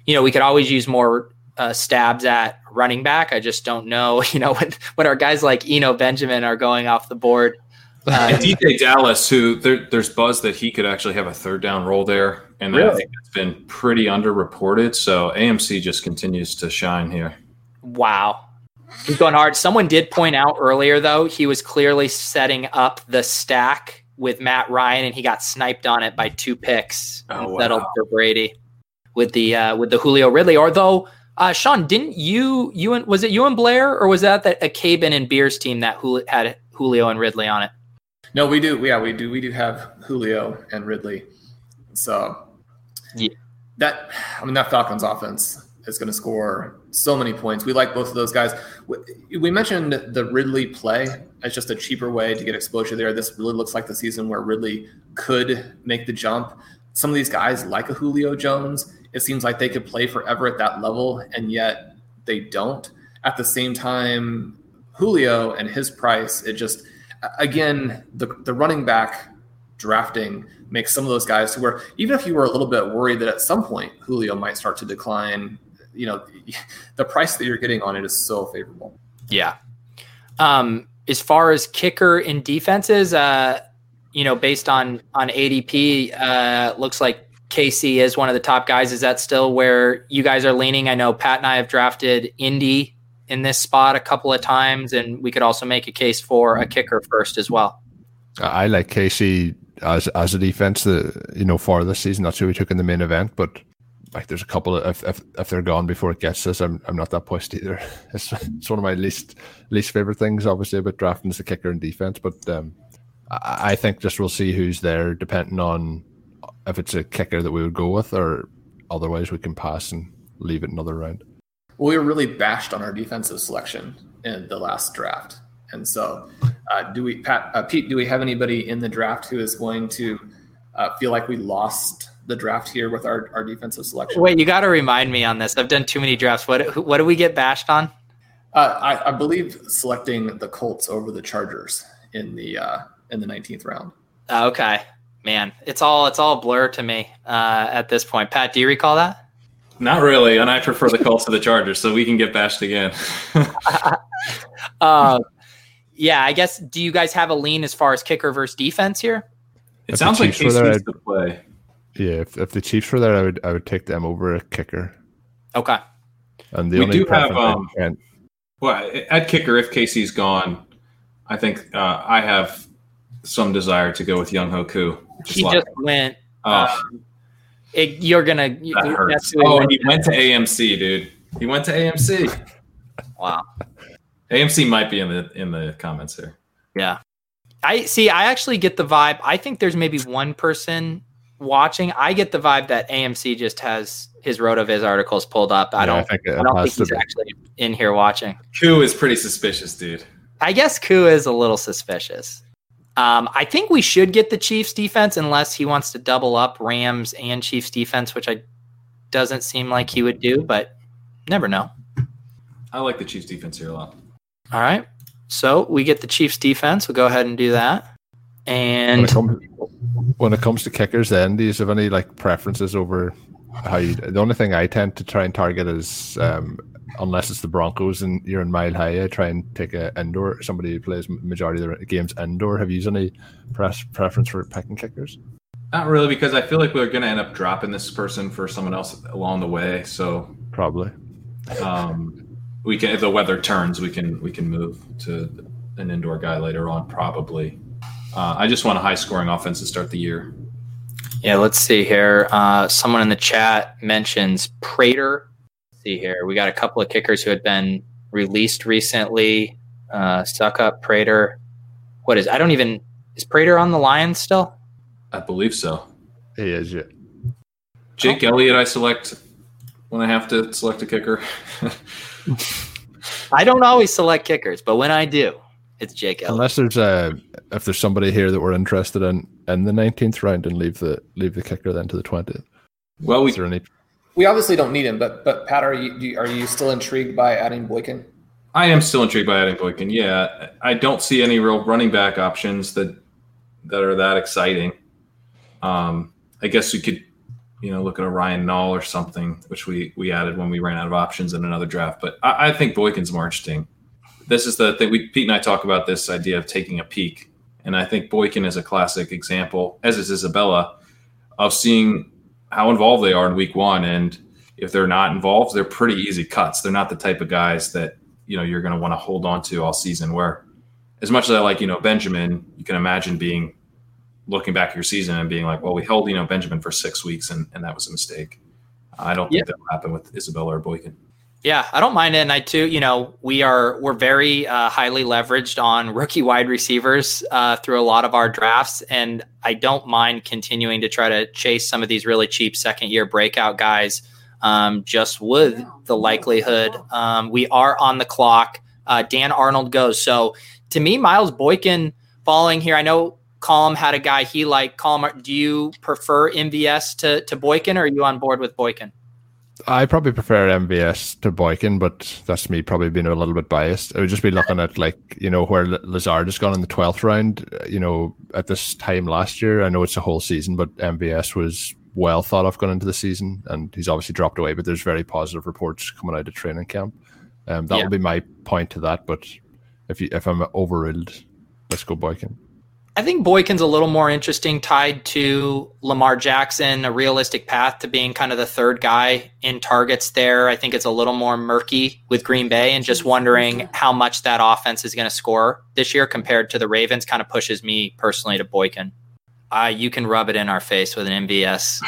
you know, we could always use more uh, stabs at running back. I just don't know, *laughs* you know, when, when our guys like Eno Benjamin are going off the board. *laughs* Uh, and DeeJay Dallas, who there, there's buzz that he could actually have a third down role there, and really? I think it's been pretty underreported. So AMC just continues to shine here. Wow, he's going hard. Someone did point out earlier, though, he was clearly setting up the stack with Matt Ryan, and he got sniped on it by two picks oh, settled wow. for Brady with the uh, with the Julio Ridley. Although uh, Shawn, didn't you you and was it you and Blair or was that that a Cabin and Beers team that had Julio and Ridley on it? No, we do. Yeah, we do. We do have Julio and Ridley. So yeah. that I mean that Falcons offense is going to score so many points. We like both of those guys. We mentioned the Ridley play as just a cheaper way to get exposure there. This really looks like the season where Ridley could make the jump. Some of these guys, like a Julio Jones, it seems like they could play forever at that level, and yet they don't. At the same time, Julio and his price, it just again, the, the running back drafting makes some of those guys who were, even if you were a little bit worried that at some point Julio might start to decline, you know, *laughs* the price that you're getting on it is so favorable. Yeah. Um, as far as kicker in defenses, uh, you know, based on on ADP, uh, looks like KC is one of the top guys. Is that still where you guys are leaning? I know Pat and I have drafted Indy in this spot a couple of times, and we could also make a case for a kicker first as well. I like KC as as a defense, the you know for this season. That's who we took in the main event, but like there's a couple of if if, if they're gone before it gets us, I'm I'm not that pushed either. *laughs* It's it's one of my least least favorite things, obviously, about drafting is the kicker and defense. But um, I, I think just we'll see who's there, depending on if it's a kicker that we would go with, or otherwise we can pass and leave it another round Well, we were really bashed on our defensive selection in the last draft. And so, uh, do we, Pat, uh, Pete? Do we have anybody in the draft who is going to uh, feel like we lost the draft here with our, our defensive selection? Wait, you got to remind me on this. I've done too many drafts. What what do we get bashed on? Uh, I, I, believe selecting the Colts over the Chargers in the uh, in the nineteenth round. Okay, man, it's all it's all blur to me uh, at this point. Pat, do you recall that? Not really, and I prefer the Colts to the Chargers, so we can get bashed again. *laughs* uh, yeah, I guess. Do you guys have a lean as far as kicker versus defense here? It if sounds like Case needs to play. Yeah, if, if the Chiefs were there, I would I would take them over a kicker. Okay. And the we only do have um, can... well at kicker if KC's gone, I think uh, I have some desire to go with Younghoe Koo. He just went. Uh, um, it, you're gonna. That hurts. Oh, he went to AMC, dude. He went to AMC. wow. AMC might be in the in the comments here. Yeah. I see. I actually get the vibe. I think there's maybe one person watching. I get the vibe that AMC just has his RotoViz articles pulled up. I yeah, don't. I, think, I don't think he's actually in here watching. Koo is pretty suspicious, dude. I guess Koo is a little suspicious. Um, I think we should get the Chiefs defense unless he wants to double up Rams and Chiefs defense, which I doesn't seem like he would do, but never know. I like the Chiefs defense here a lot. All right. So we get the Chiefs defense. We'll go ahead and do that. And when it comes, when it comes to kickers, then do you have any like preferences over how you? The only thing I tend to try and target is um, unless it's the Broncos and you're in Mile High, I try and take a indoor somebody who plays majority of their games indoor. Have you used any press preference for picking kickers? Not really, because I feel like we're going to end up dropping this person for someone else along the way. So probably, um, we can if the weather turns, we can we can move to an indoor guy later on. Probably. Uh, I just want a high scoring offense to start the year. Yeah, let's see here. Uh, someone in the chat mentions Prater Let's see here. We got a couple of kickers who had been released recently. Uh, up, Prater. What is? I don't even. Is Prater on the Lions still? I believe so. He is. Yeah. Jake oh. Elliott, I select when I have to select a kicker. *laughs* I don't always select kickers, but when I do, it's Jake Elliott. Unless there's a if there's somebody here that we're interested in in the 19th round and leave the leave the kicker then to the 20th. Well, we, is there any we obviously don't need him, but but Pat, are you are you still intrigued by adding Boykin? I am still intrigued by adding Boykin. Yeah, I don't see any real running back options that that are that exciting. Um, I guess you could you know, look at a Ryan Nall or something, which we we added when we ran out of options in another draft. But I, I think Boykin's more interesting. This is the thing. We Pete and I talk about this idea of taking a peek, and I think Boykin is a classic example, as is Isabella, of seeing how involved they are in Week One. And if they're not involved, they're pretty easy cuts. They're not the type of guys that you know you're going to want to hold on to all season. Where, as much as I like you know Benjamin, you can imagine being looking back at your season and being like, well, we held, you know, Benjamin for six weeks and, and that was a mistake. I don't think that'll happen with Isabella or Boykin. Yeah, I don't mind it. And I too, you know, we are we're very uh, highly leveraged on rookie wide receivers uh, through a lot of our drafts, and I don't mind continuing to try to chase some of these really cheap second year breakout guys. Um, just with the likelihood um, we are on the clock. Uh, Dan Arnold goes. So to me, Miles Boykin falling here. I know Colm had a guy he liked. Colm, do you prefer MVS to, to Boykin or are you on board with Boykin? I probably prefer MVS to Boykin, but that's me probably being a little bit biased. I would just be looking at like you know where Lazard has gone in the twelfth round. You know at this time last year, I know it's a whole season, but MVS was well thought of going into the season, and he's obviously dropped away. But there's very positive reports coming out of training camp. Um, that yeah. will be my point to that. But if you if I'm overruled, let's go Boykin. I think Boykin's a little more interesting, tied to Lamar Jackson, a realistic path to being kind of the third guy in targets there. I think it's a little more murky with Green Bay, and just wondering how much that offense is going to score this year compared to the Ravens kind of pushes me personally to Boykin. Uh, you can rub it in our face with an MVS.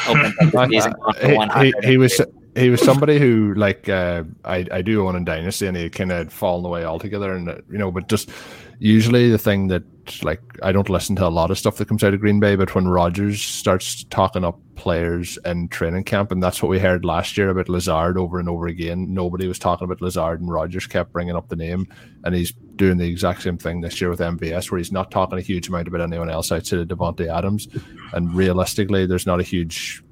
*laughs* he, he, he was he was somebody who like uh, I I do own in Dynasty, and he kind of had fallen away altogether, and uh, you know, but just usually the thing that like I don't listen to a lot of stuff that comes out of Green Bay, but when Rodgers starts talking up players in training camp, and that's what we heard last year about Lazard over and over again. Nobody was talking about Lazard, and Rodgers kept bringing up the name, and he's doing the exact same thing this year with MVS, where he's not talking a huge amount about anyone else outside of Davante Adams, and realistically, there's not a huge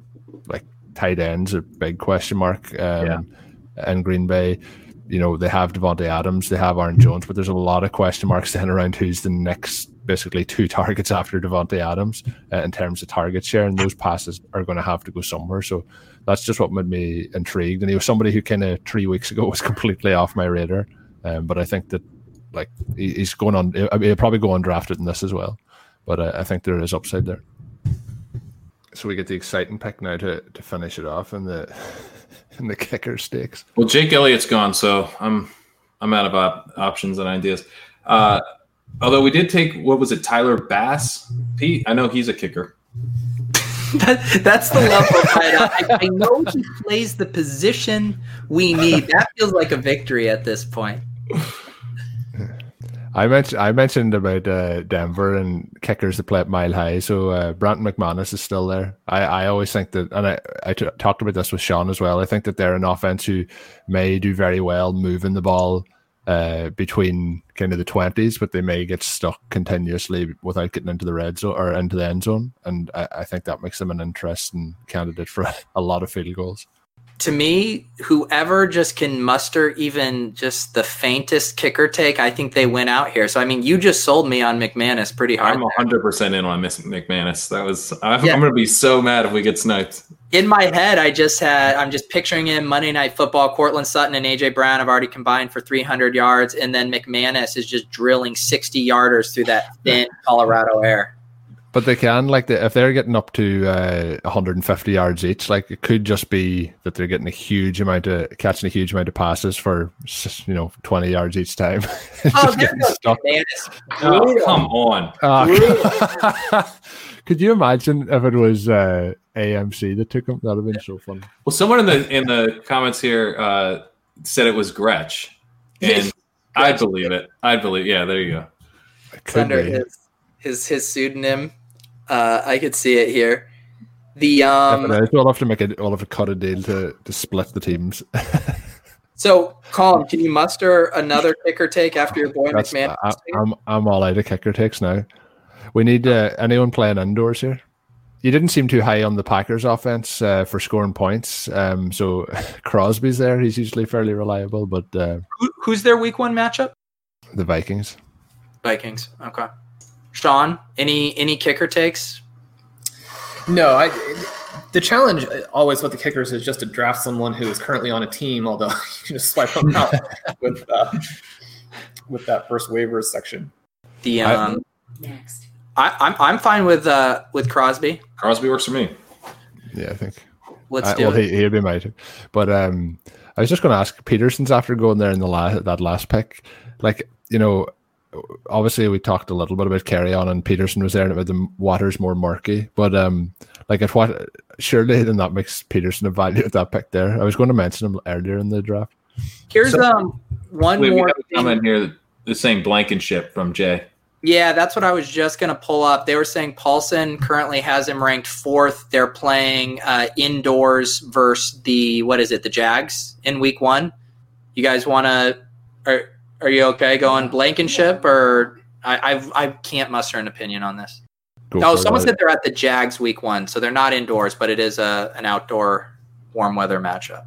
like tight ends a big question mark um, yeah. in Green Bay you know, they have Davante Adams, they have Aaron Jones, but there's a lot of question marks then around who's the next basically two *laughs* targets after Davante Adams uh, in terms of target share, and those passes are going to have to go somewhere. So that's just what made me intrigued. And he was somebody who kind of three weeks ago *laughs* was completely off my radar, um, but I think that like he, he's going on, he'll probably go undrafted in this as well. But I think there is upside there. So we get the exciting pick now to to finish it off and the *laughs* in *laughs* the kicker sticks. Well, Jake Elliott's gone, so I'm I'm out of op- options and ideas. Uh, although we did take what was it, Tyler Bass? Pete, I know he's a kicker. *laughs* that, that's the level. I, I know he plays the position we need. That feels like a victory at this point. I mentioned I mentioned about uh, Denver and kickers that play at Mile High. So uh, Brandon McManus is still there. I, I always think that, and I, I t- talked about this with Shawn as well. I think that they're an offense who may do very well moving the ball uh, between kind of the twenties, but they may get stuck continuously without getting into the red zone or into the end zone. And I, I think that makes them an interesting candidate for *laughs* a lot of field goals to me, whoever just can muster even just the faintest kicker take, I think they win out here. So I mean, you just sold me on McManus pretty hard. I'm 100 percent in on McManus. That was I'm, yeah. I'm going to be so mad if we get sniped. In my head, I just had I'm just picturing him Monday Night Football. Courtland Sutton and AJ Brown have already combined for 300 yards, and then McManus is just drilling 60 yarders through that thin Colorado air. But they can like the, if they're getting up to uh, 150 yards each, like it could just be that they're getting a huge amount of catching a huge amount of passes for you know 20 yards each time. *laughs* oh, there goes oh, come on! Uh, *laughs* could you imagine if it was uh, AMC that took him? That'd have been so fun. Well, someone in the in the comments here uh, said it was Gretch, and I believe it. I believe. Yeah, there you go. It's under his his his pseudonym. Uh, I could see it here. The um, we'll have to make it. We'll have to cut a deal to to split the teams. *laughs* so, Colm, can you muster another kicker take after your boy That's, McMahon? I, am I'm, I'm all out of kicker takes now. We need uh, anyone playing indoors here. You didn't seem too high on the Packers offense uh, for scoring points. Um, so *laughs* Crosby's there. He's usually fairly reliable, but uh, Who, who's their week one matchup? The Vikings. Vikings. Okay. Shawn, any any kicker takes? No, I the challenge always with the kickers is just to draft someone who is currently on a team, although *laughs* you can just swipe them *laughs* out with uh, with that first waivers section. The um, next, I, I'm I'm fine with uh with Crosby. Crosby works for me. Yeah, I think. Let's I, do well, it. he, he'd be my too. But um, I was just going to ask Peterson's after going there in the last that last pick, like you know, obviously we talked a little bit about Kerryon and Peterson was there and it made the waters more murky. But um, like if what surely then that makes Peterson a value at that pick there. I was going to mention him earlier in the draft. Here's So- um one Wait, more. have thing. comment here. The same Blankenship from Jay. Yeah, that's what I was just going to pull up. They were saying Paulson currently has him ranked fourth. They're playing uh, indoors versus the what is it, the Jags in Week One. You guys want to? Are Are you okay going Blankenship or I I've, I can't muster an opinion on this. Go Oh, someone it. said they're at the Jags Week One, so they're not indoors, but it is a an outdoor warm weather matchup.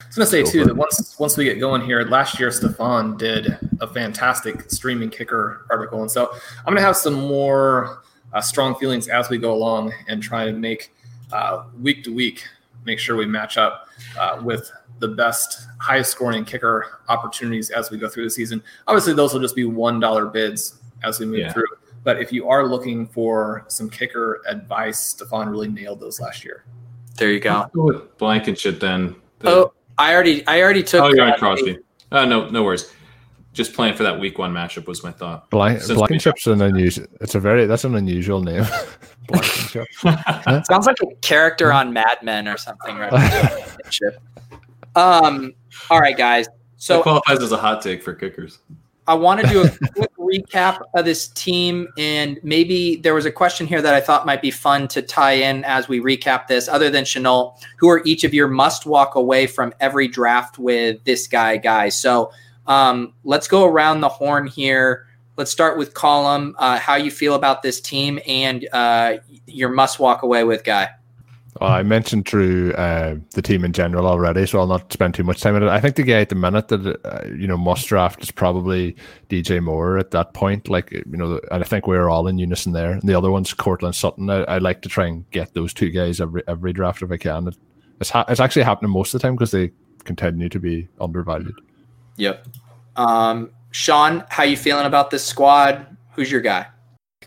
I was gonna say Go too that once once we get going here, last year Stefan did a fantastic streaming kicker article, and so I'm gonna have some more uh, strong feelings as we go along and try to make uh, week to week make sure we match up uh, with the best highest scoring kicker opportunities as we go through the season. Obviously, those will just be one dollar bids as we move Yeah. through. But if you are looking for some kicker advice, Stefan really nailed those last year. There you go. Go with Blankenship then. The- Oh, I already I already took. oh, you're on Crosby. Crosby. Uh, no, no worries. Just playing for that week one matchup was my thought. Blank, Since Blankenship's an unusual. It's a very that's an unusual name. *laughs* Blankenship. *laughs* Sounds like a character on Mad Men or something, right? *laughs* um. All right, guys. So So qualifies as a hot take for kickers. I want to do a quick recap of this team, and maybe there was a question here that I thought might be fun to tie in as we recap this. Other than Shenault, who are each of your must walk away from every draft with this guy, guys? So um, let's go around the horn here. Let's start with Colm. Uh, how you feel about this team and uh, your must walk away with guy? Well, I mentioned through uh, the team in general already, so I'll not spend too much time on it. I think the guy at the minute that uh, you know must draft is probably DJ Moore at that point. Like you know, and I think we're all in unison there. And the other one's Courtland Sutton. I, I like to try and get those two guys every every draft if I can. It, it's ha- it's actually happening most of the time because they continue to be undervalued. Yep. Um, Shawn, how you feeling about this squad? Who's your guy?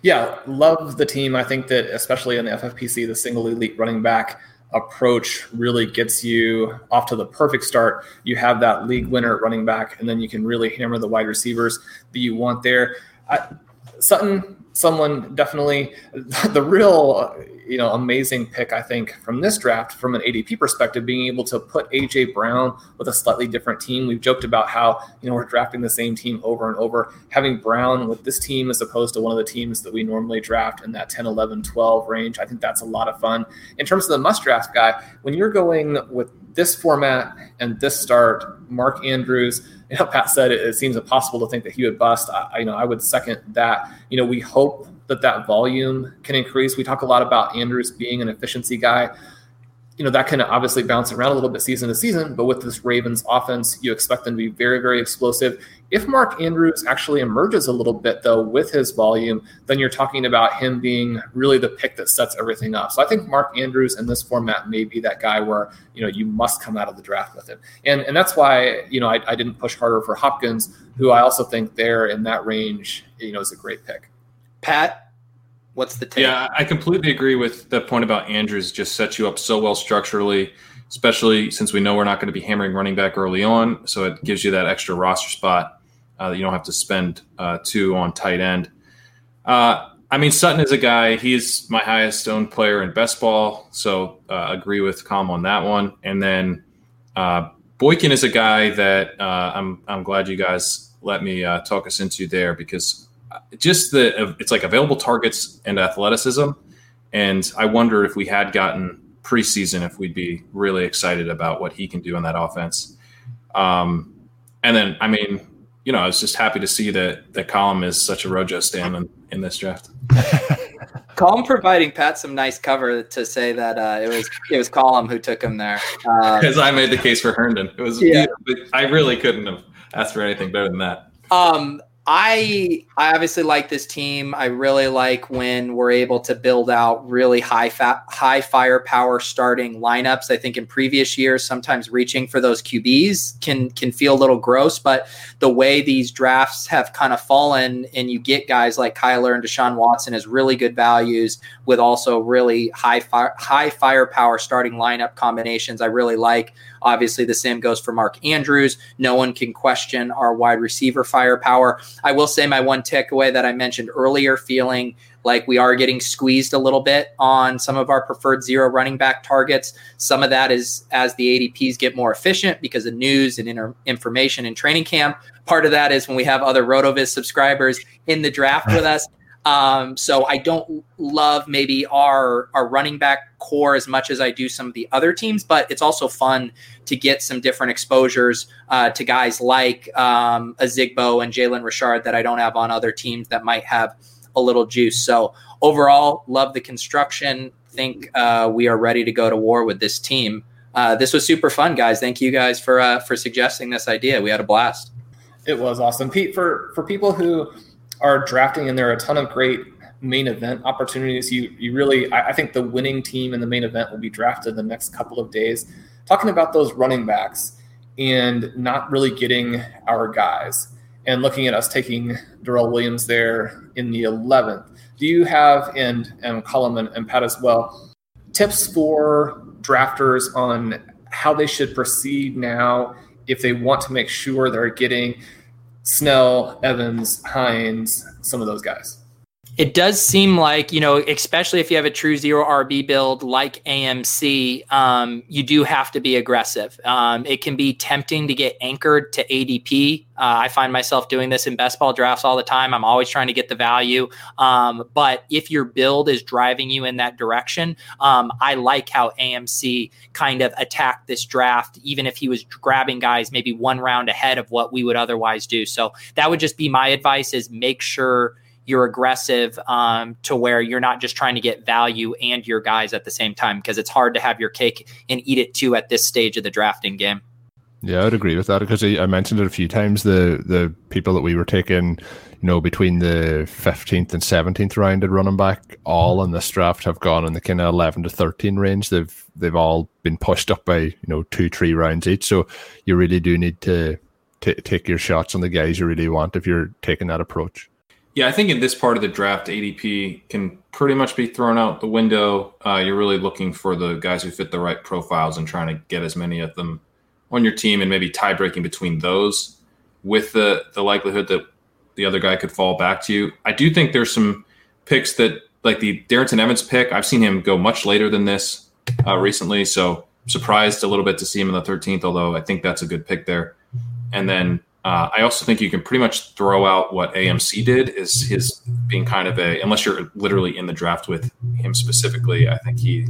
Yeah, love the team. I think that especially in the FFPC, the single elite running back approach really gets you off to the perfect start. You have that league winner running back, and then you can really hammer the wide receivers that you want there. I, Sutton, someone definitely the real you know amazing pick I think from this draft from an ADP perspective being able to put AJ Brown with a slightly different team. We've joked about how you know we're drafting the same team over and over. Having Brown with this team as opposed to one of the teams that we normally draft in that 10 11 12 range I think that's a lot of fun. In terms of the must draft guy when you're going with this format and this start Mark Andrews you *laughs* know, Pat said it, it seems impossible to think that he would bust. I, you know, I would second that. You know, we hope that that volume can increase. We talk a lot about Andrews being an efficiency guy. You know, that can obviously bounce around a little bit season to season, but with this Ravens offense, you expect them to be very, very explosive. If Mark Andrews actually emerges a little bit, though, with his volume, then you're talking about him being really the pick that sets everything up. So I think Mark Andrews in this format may be that guy where, you know, you must come out of the draft with him. And, and that's why, you know, I, I didn't push harder for Hopkins, who I also think there in that range, you know, is a great pick. Pat, what's the take? Yeah, I completely agree with the point about Andrews. Just sets you up so well structurally, especially since we know we're not going to be hammering running back early on. So it gives you that extra roster spot uh, that you don't have to spend uh, two on tight end. Uh, I mean, Sutton is a guy. He's my highest owned player in best ball, so uh, agree with Colm on that one. And then uh, Boykin is a guy that uh, I'm I'm glad you guys let me talk us into there because just the it's like available targets and athleticism, and I wonder if we had gotten preseason if we'd be really excited about what he can do in that offense. Um, and then I mean, you know, I was just happy to see that that Colm is such a Rojo stand in, in this draft. *laughs* Colm providing Pat some nice cover to say that uh, it was it was Colm who took him there. Um, Because I made the case for Herndon. It was Yeah. I really couldn't have asked for anything better than that. um, I I obviously like this team. I really like when we're able to build out really high fat, high firepower starting lineups. I think in previous years, sometimes reaching for those QBs can can feel a little gross, but the way these drafts have kind of fallen, and you get guys like Kyler and Deshaun Watson as really good values with also really high fire, high firepower starting lineup combinations. I really like. Obviously, the same goes for Mark Andrews. No one can question our wide receiver firepower. I will say my one takeaway that I mentioned earlier, feeling like we are getting squeezed a little bit on some of our preferred zero running back targets. Some of that is as the ADPs get more efficient because of news and inter- information in training camp. Part of that is when we have other RotoViz subscribers in the draft with us. Um, so I don't love maybe our our running back core as much as I do some of the other teams, but it's also fun to get some different exposures uh, to guys like um, Ozigbo and Jalen Richard that I don't have on other teams that might have a little juice. So overall, love the construction. Think uh, we are ready to go to war with this team. Uh, this was super fun, guys. Thank you guys for uh, for suggesting this idea. We had a blast. It was awesome, Pete. For for people who are drafting, and there are a ton of great main event opportunities. You you really, I, I think the winning team in the main event will be drafted the next couple of days. Talking about those running backs and not really getting our guys, and looking at us taking Darrel Williams there in the 11th. Do you have and and Colin and, and Pat as well tips for drafters on how they should proceed now if they want to make sure they're getting Snell, Evans, Hines, some of those guys. It does seem like, you know, especially if you have a true zero RB build like AMC, um, you do have to be aggressive. Um, it can be tempting to get anchored to ADP. Uh, I find myself doing this in best ball drafts all the time. I'm always trying to get the value. Um, but if your build is driving you in that direction, um, I like how AMC kind of attacked this draft, even if he was grabbing guys maybe one round ahead of what we would otherwise do. So that would just be my advice is make sure you're aggressive um, to where you're not just trying to get value and your guys at the same time because it's hard to have your cake and eat it too at this stage of the drafting game. Yeah, I'd agree with that because I mentioned it a few times. The the people that we were taking, you know, between the fifteenth and seventeenth round at running back, all in this draft have gone in the kind of eleven to thirteen range. They've they've all been pushed up by you know two three rounds each. So you really do need to t- take your shots on the guys you really want if you're taking that approach. Yeah, I think in this part of the draft, ADP can pretty much be thrown out the window. Uh, you're really looking for the guys who fit the right profiles and trying to get as many of them on your team and maybe tie breaking between those with the, the likelihood that the other guy could fall back to you. I do think there's some picks that, like the Darrynton Evans pick, I've seen him go much later than this uh, recently. So surprised a little bit to see him in the 13th, although I think that's a good pick there. And then uh, I also think you can pretty much throw out what AMC did is his being kind of a unless you're literally in the draft with him specifically. I think he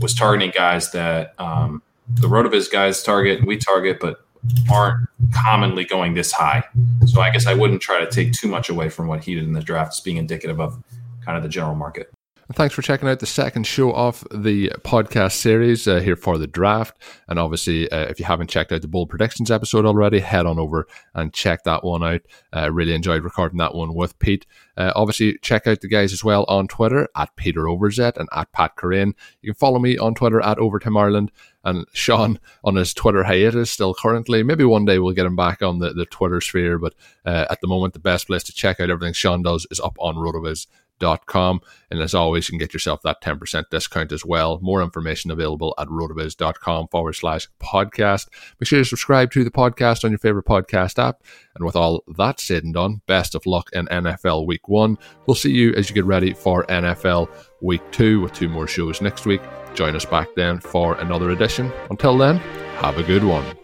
was targeting guys that um, the his guys target and we target, but aren't commonly going this high. So I guess I wouldn't try to take too much away from what he did in the draft as being indicative of kind of the general market. Thanks for checking out the second show of the podcast series uh, here for the draft. And obviously, uh, if you haven't checked out the bold predictions episode already, head on over and check that one out. Uh, really enjoyed recording that one with Pete. Uh, obviously, check out the guys as well on Twitter at Peter Overzet and at Pat Kerrane. You can follow me on Twitter at Overtime Ireland and Shawn on his Twitter hiatus still currently. Maybe one day we'll get him back on the, the Twitter sphere, but uh, at the moment, the best place to check out everything Shawn does is up on RotoViz rotoviz.com. And as always, you can get yourself that 10% discount as well. More information available at rotoviz.com forward slash podcast. Make sure you subscribe to the podcast on your favorite podcast app. And with all that said and done, best of luck in NFL week one. We'll see you as you get ready for NFL week two with two more shows next week. Join us back then for another edition. Until then, have a good one.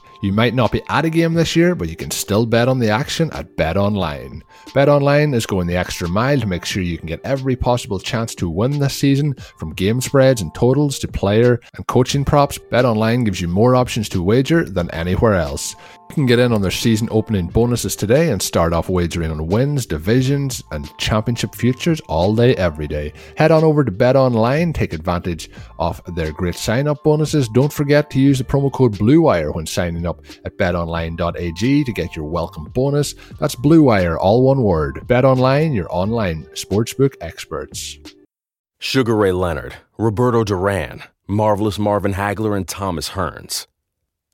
You might not be at a game this year, but you can still bet on the action at Bet Online. Bet Online is going the extra mile to make sure you can get every possible chance to win this season, from game spreads and totals to player and coaching props. Bet Online gives you more options to wager than anywhere else. Can get in on their season opening bonuses today and start off wagering on wins, divisions, and championship futures all day, every day. Head on over to Bet Online, take advantage of their great sign up bonuses. Don't forget to use the promo code BLUEWIRE when signing up at betonline.ag to get your welcome bonus. That's BLUEWIRE, all one word. Bet Online, your online sportsbook experts. Sugar Ray Leonard, Roberto Duran, Marvelous Marvin Hagler, and Thomas Hearns